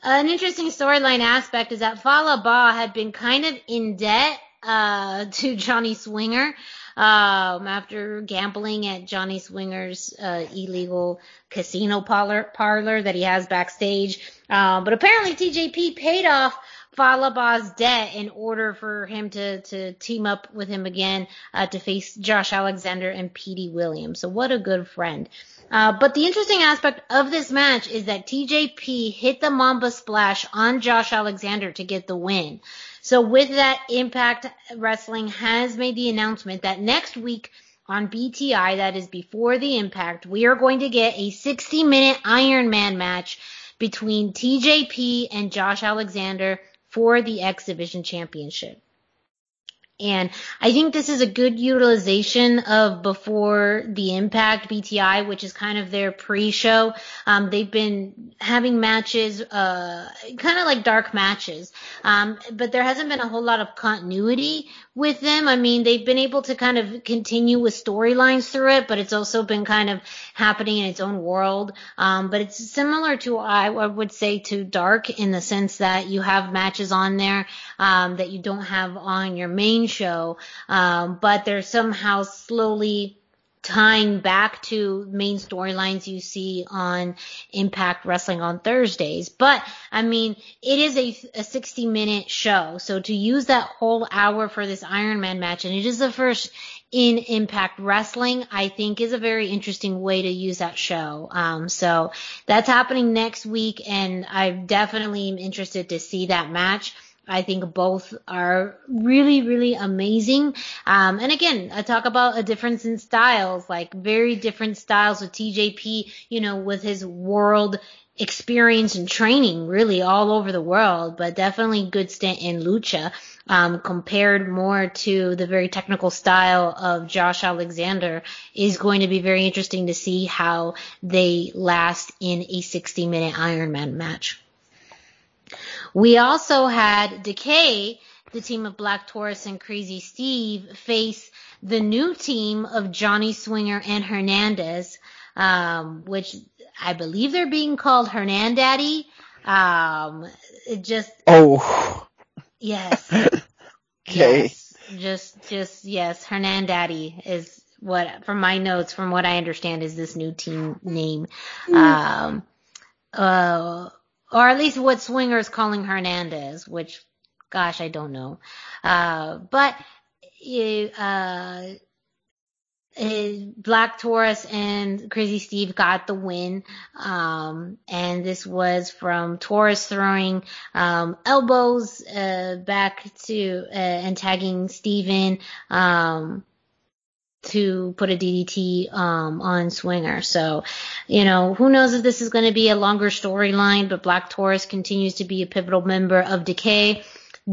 An interesting storyline aspect is that Fallah Bahh had been kind of in debt uh, to Johnny Swinger um, after gambling at Johnny Swinger's uh, illegal casino parlor, parlor that he has backstage. Uh, but apparently TJP paid off Fallah Bahh's debt in order for him to, to team up with him again uh, to face Josh Alexander and Petey Williams. So what a good friend. Uh, but the interesting aspect of this match is that TJP hit the Mamba Splash on Josh Alexander to get the win. So with that, Impact Wrestling has made the announcement that next week on BTI, that is before the Impact, we are going to get a 60 minute Iron Man match between TJP and Josh Alexander for the X Division Championship. And I think this is a good utilization of before the Impact BTI, which is kind of their pre-show. Um, they've been having matches, uh, kind of like dark matches. Um, but there hasn't been a whole lot of continuity with them. I mean, they've been able to kind of continue with storylines through it, but it's also been kind of happening in its own world. Um, but it's similar to, I would say, to Dark in the sense that you have matches on there um, that you don't have on your main show, um, but they're somehow slowly tying back to main storylines you see on Impact Wrestling on Thursdays. But I mean, it is a, a 60 minute show. So to use that whole hour for this Iron Man match, and it is the first in Impact Wrestling, I think is a very interesting way to use that show. Um, so that's happening next week and I definitely am interested to see that match. I think both are really, really amazing. Um, and again, I talk about a difference in styles, like very different styles with TJP, you know, with his world experience and training really all over the world, but definitely good stint in lucha. Um, compared more to the very technical style of Josh Alexander is going to be very interesting to see how they last in a 60 minute Ironman match. We also had Decay, the team of Black Taurus and Crazy Steve, face the new team of Johnny Swinger and Hernandez, um, which I believe they're being called Hernandaddy. Um, it just oh. Yes, okay, yes, just just yes, Hernandaddy is what from my notes from what I understand is this new team name. Um, uh, or at least what Swinger's calling Hernandez, which, gosh, I don't know. Uh, but, you, uh, Black Taurus and Crazy Steve got the win. Um, and this was from Taurus throwing, um, elbows, uh, back to, uh, and tagging Steven, um, to put a DDT um, on Swinger. So, you know, who knows if this is going to be a longer storyline, but Black Taurus continues to be a pivotal member of Decay,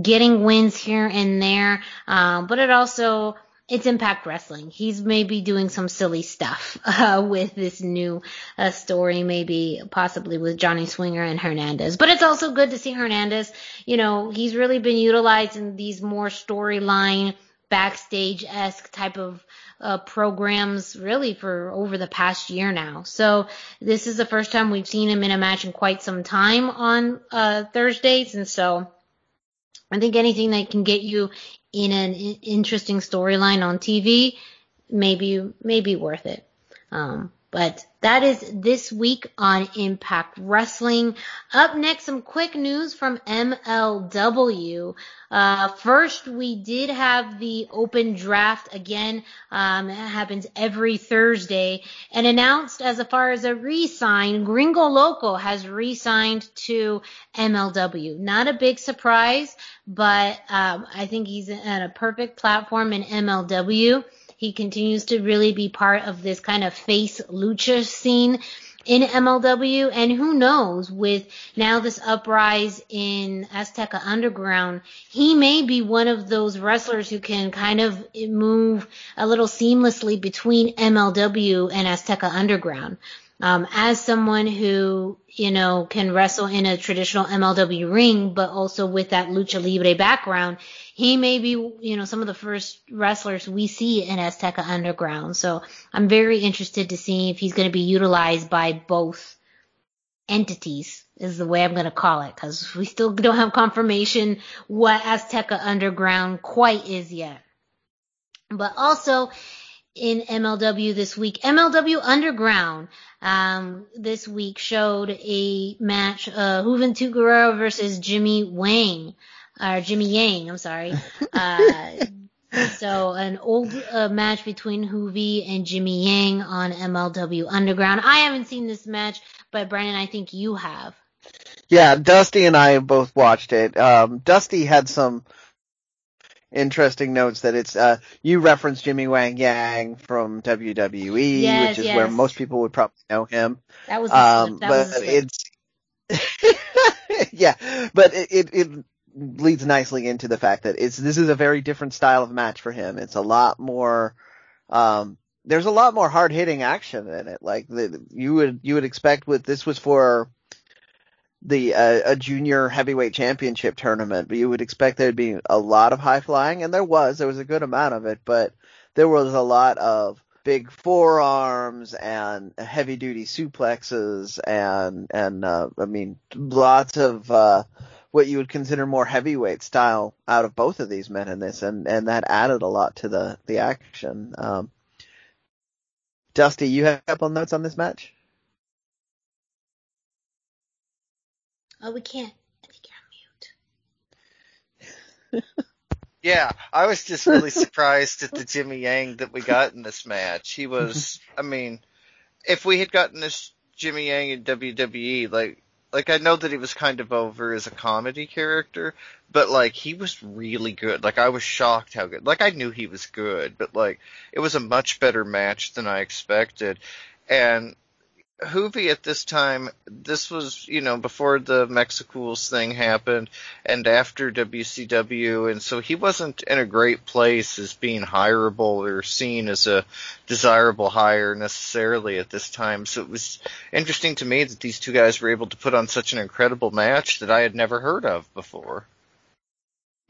getting wins here and there. Um, but it also, it's Impact Wrestling. He's maybe doing some silly stuff uh, with this new uh, story, maybe possibly with Johnny Swinger and Hernandez. But it's also good to see Hernandez. You know, he's really been utilizing these more storyline, backstage esque type of uh, programs really for over the past year now. So this is the first time we've seen him in a match in quite some time on uh, Thursdays, and so I think anything that can get you in an interesting storyline on TV, maybe maybe worth it. Um, but that is this week on Impact Wrestling. Up next, some quick news from MLW. Uh, first, we did have the open draft again. Um, it happens every Thursday and announced as far as a re-sign, Gringo Loco has re-signed to MLW. Not a big surprise, but um, I think he's at a perfect platform in MLW. He continues to really be part of this kind of face lucha scene in MLW. And who knows, with now this uprise in Azteca Underground, he may be one of those wrestlers who can kind of move a little seamlessly between MLW and Azteca Underground. Um, as someone who, you know, can wrestle in a traditional MLW ring, but also with that lucha libre background, he may be, you know, some of the first wrestlers we see in Azteca Underground. So I'm very interested to see if he's going to be utilized by both entities is the way I'm going to call it because we still don't have confirmation what Azteca Underground quite is yet. But also in MLW this week, MLW Underground um, this week showed a match, uh, Juventud Guerrera versus Jimmy Wang or Jimmy Yang, I'm sorry. Uh, so an old uh, match between Juvi and Jimmy Yang on MLW Underground. I haven't seen this match, but Brendan, I think you have. Yeah, Dusty and I both watched it. Um, Dusty had some interesting notes that it's uh, you referenced Jimmy Wang Yang from WWE, yes, which is yes. where most people would probably know him. That was um, that but was it's yeah, but it, it it leads nicely into the fact that it's this is a very different style of match for him. It's a lot more um there's a lot more hard hitting action in it. Like the, you would you would expect with this was for the uh, a junior heavyweight championship tournament, but you would expect there'd be a lot of high flying, and there was there was a good amount of it, but there was a lot of big forearms and heavy duty suplexes and and uh, I mean lots of uh, what you would consider more heavyweight style out of both of these men in this, and and that added a lot to the the action. Um, Dusty, you have a couple notes on this match? Oh, we can't. I think you're on mute. Yeah, I was just really surprised at the Jimmy Yang that we got in this match. He was, I mean, if we had gotten this Jimmy Yang in WWE, like, like I know that he was kind of over as a comedy character, but like he was really good. Like I was shocked how good. Like I knew he was good, but like it was a much better match than I expected. And Juvi at this time, this was, you know, before the Mexicools thing happened and after WCW, and so he wasn't in a great place as being hireable or seen as a desirable hire necessarily at this time. So it was interesting to me that these two guys were able to put on such an incredible match that I had never heard of before.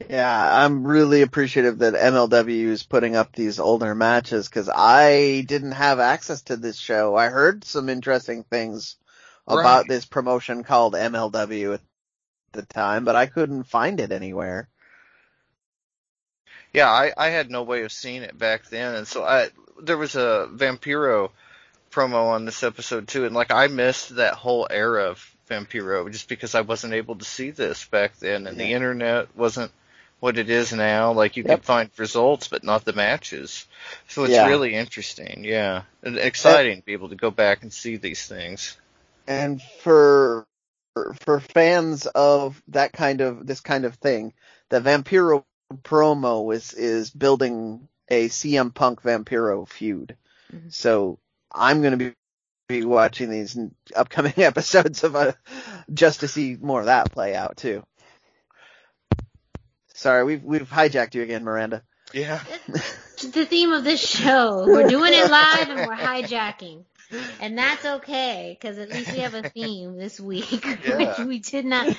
Yeah, I'm really appreciative that MLW is putting up these older matches because I didn't have access to this show. I heard some interesting things about this promotion called MLW at the time, but I couldn't find it anywhere. Yeah, I, I had no way of seeing it back then, and so I there was a Vampiro promo on this episode too, and like I missed that whole era of Vampiro just because I wasn't able to see this back then, and the internet wasn't what it is now. Like you Yep. could find results, but not the matches. So it's Yeah. really interesting, yeah, and exciting to be able to go back and see these things. And for for fans of that kind of this kind of thing, the Vampiro promo is is building a CM Punk Vampiro feud. Mhm. So I'm going to be be watching these upcoming episodes of uh, just to see more of that play out too. Sorry, we've we've hijacked you again, Miranda. Yeah. It's the theme of this show. We're doing it live and we're hijacking. And that's okay, because at least we have a theme this week, Yeah. which we did not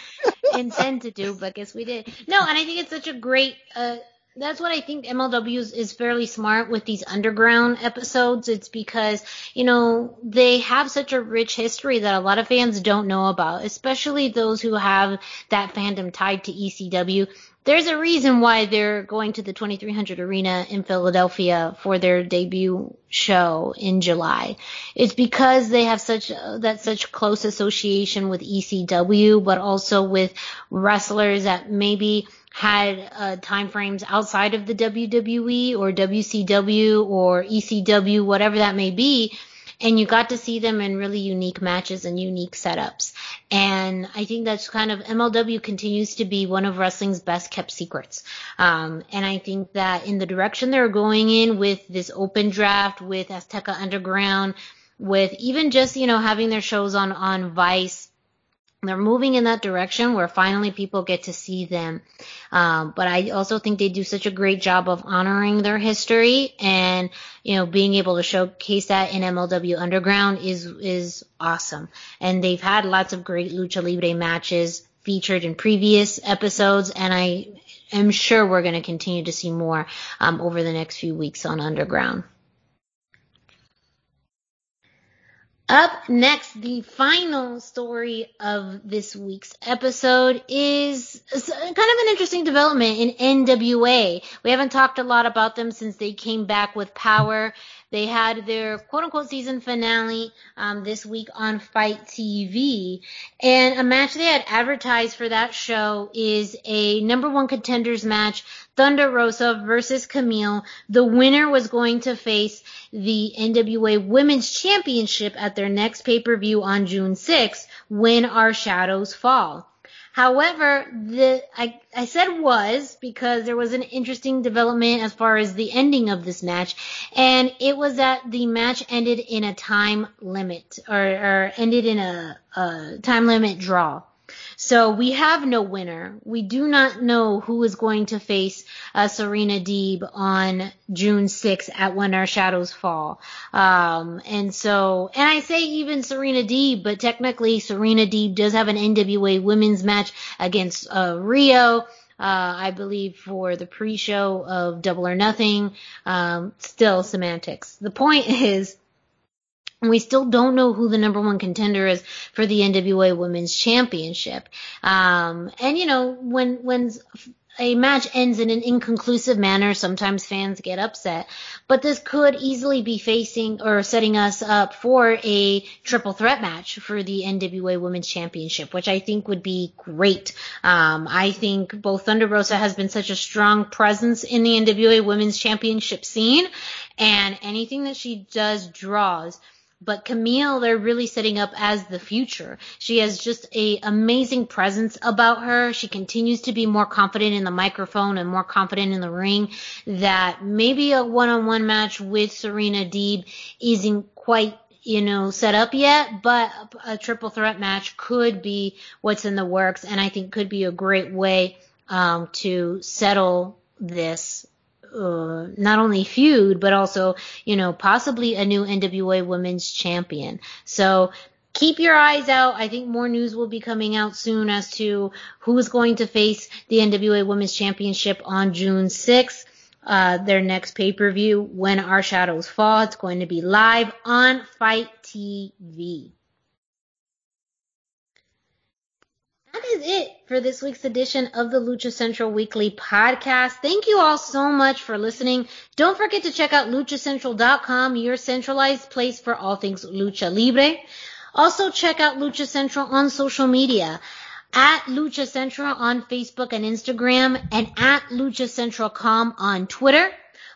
intend to do, but guess we did. No, and I think it's such a great, uh, that's what I think MLW is, is fairly smart with these underground episodes. It's because, you know, they have such a rich history that a lot of fans don't know about, especially those who have that fandom tied to ECW there's a reason why they're going to the 2300 arena in Philadelphia for their debut show in July. It's because they have such uh, that such close association with ECW, but also with wrestlers that maybe had uh, time frames outside of the WWE or WCW or ECW, whatever that may be. And you got to see them in really unique matches and unique setups. And I think that's kind of MLW continues to be one of wrestling's best kept secrets. Um, and I think that in the direction they're going in with this open draft with Azteca Underground, with even just, you know, having their shows on, on Vice. They're moving in that direction where finally people get to see them. Um, but I also think they do such a great job of honoring their history and, you know, being able to showcase that in MLW Underground is, is awesome. And they've had lots of great lucha libre matches featured in previous episodes and I am sure we're going to continue to see more, um, over the next few weeks on Underground. Up next, the final story of this week's episode is kind of an interesting development in NWA. We haven't talked a lot about them since they came back with Power. They had their quote unquote season finale um, this week on FITE TV. And a match they had advertised for that show is a number one contenders match Thunder Rosa versus Kamille. The winner was going to face the NWA Women's Championship at their next pay-per-view on June 6th when our shadows fall. However, the I, I said was because there was an interesting development as far as the ending of this match, and it was that the match ended in a time limit or, or ended in a, a time limit draw. So we have no winner. We do not know who is going to face uh, Serena Deeb on June 6th at When Our Shadows Fall. Um, and so, and I say even Serena Deeb, but technically Serena Deeb does have an NWA women's match against uh, Riho. Uh, I believe for the pre-show of Double or Nothing. Um, still semantics. The point is, we still don't know who the number one contender is for the NWA Women's Championship. Um, and you know, when, when a match ends in an inconclusive manner, sometimes fans get upset. But this could easily be facing or setting us up for a triple threat match for the NWA Women's Championship, which I think would be great. Um, I think both Thunder Rosa has been such a strong presence in the NWA Women's Championship scene, and anything that she does draws but Kamille, they're really setting up as the future. She has just a amazing presence about her. She continues to be more confident in the microphone and more confident in the ring that maybe a one-on-one match with Serena Deeb isn't quite you know, set up yet, but a triple threat match could be what's in the works, and I think could be a great way um, to settle this uh, not only feud, but also, you know, possibly a new NWA Women's Champion. So keep your eyes out. I think more news will be coming out soon as to who is going to face the NWA Women's Championship on June 6th. Uh, their next pay-per-view, When Our Shadows Fall. It's going to be live on FITE TV. That is it for this week's edition of the Lucha Central Weekly podcast. Thank you all so much for listening. Don't forget to check out luchacentral.com, your centralized place for all things lucha libre. Also check out Lucha Central on social media at Lucha Central on Facebook and Instagram and at Lucha Central on Twitter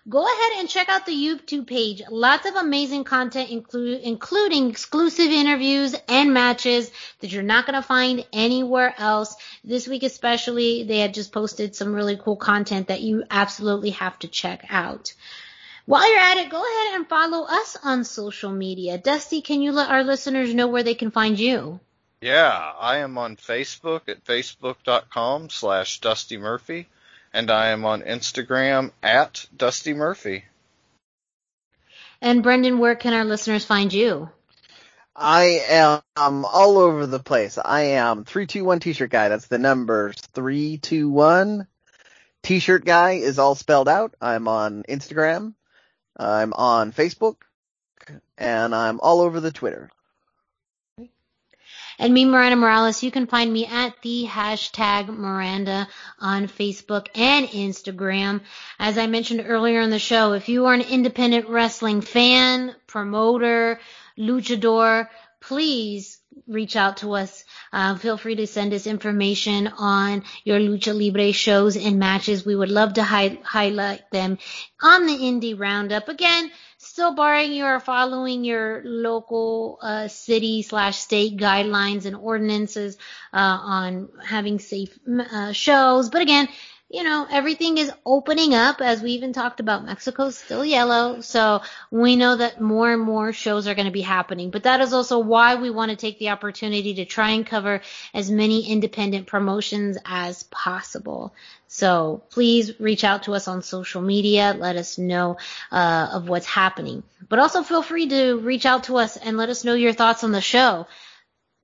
go ahead and check out the YouTube page. Lots of amazing content, including exclusive interviews and matches that you're not going to find anywhere else. This week especially, they had just posted some really cool content that you absolutely have to check out. While you're at it, go ahead and follow us on social media. Dusty, can you let our listeners know where they can find you? Yeah, I am on Facebook at facebook.com slash Dusty Murphy and I am on Instagram at Dusty Murphy. And Brendan, where can our listeners find you? I am um, all over the place. I am 321 T-shirt guy. That's the numbers 321. T-shirt guy is all spelled out. I'm on Instagram. I'm on Facebook. And I'm all over the Twitter. And me, Miranda Morales, you can find me at the hashtag Miranda on Facebook and Instagram. As I mentioned earlier in the show, if you are an independent wrestling fan, promoter, luchador, please reach out to us. Uh, feel free to send us information on your Lucha Libre shows and matches. We would love to hi- highlight them on the Indie Roundup. Again, still barring you are following your local uh, city slash state guidelines and ordinances uh, on having safe uh, shows. But again, you know, everything is opening up as we even talked about. Mexico's still yellow. So we know that more and more shows are going to be happening. But that is also why we want to take the opportunity to try and cover as many independent promotions as possible. So please reach out to us on social media. Let us know uh, of what's happening. But also feel free to reach out to us and let us know your thoughts on the show.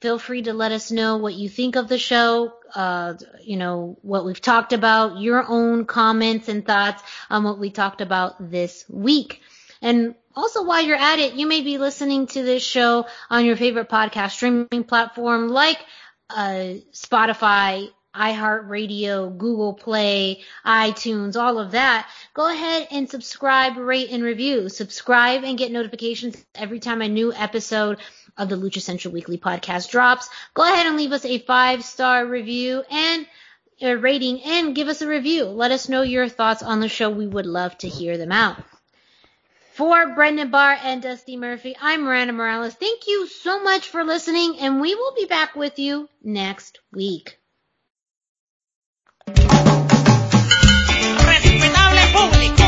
Feel free to let us know what you think of the show, uh, you know, what we've talked about, your own comments and thoughts on what we talked about this week. And also while you're at it, you may be listening to this show on your favorite podcast streaming platform like uh, Spotify, iHeartRadio, Google Play, iTunes, all of that, go ahead and subscribe, rate, and review. Subscribe and get notifications every time a new episode of the Lucha Central Weekly podcast drops. Go ahead and leave us a five star review and a rating and give us a review. Let us know your thoughts on the show. We would love to hear them out. For Brendan Barr and Dusty Murphy, I'm Miranda Morales. Thank you so much for listening, and we will be back with you next week. Respetable público.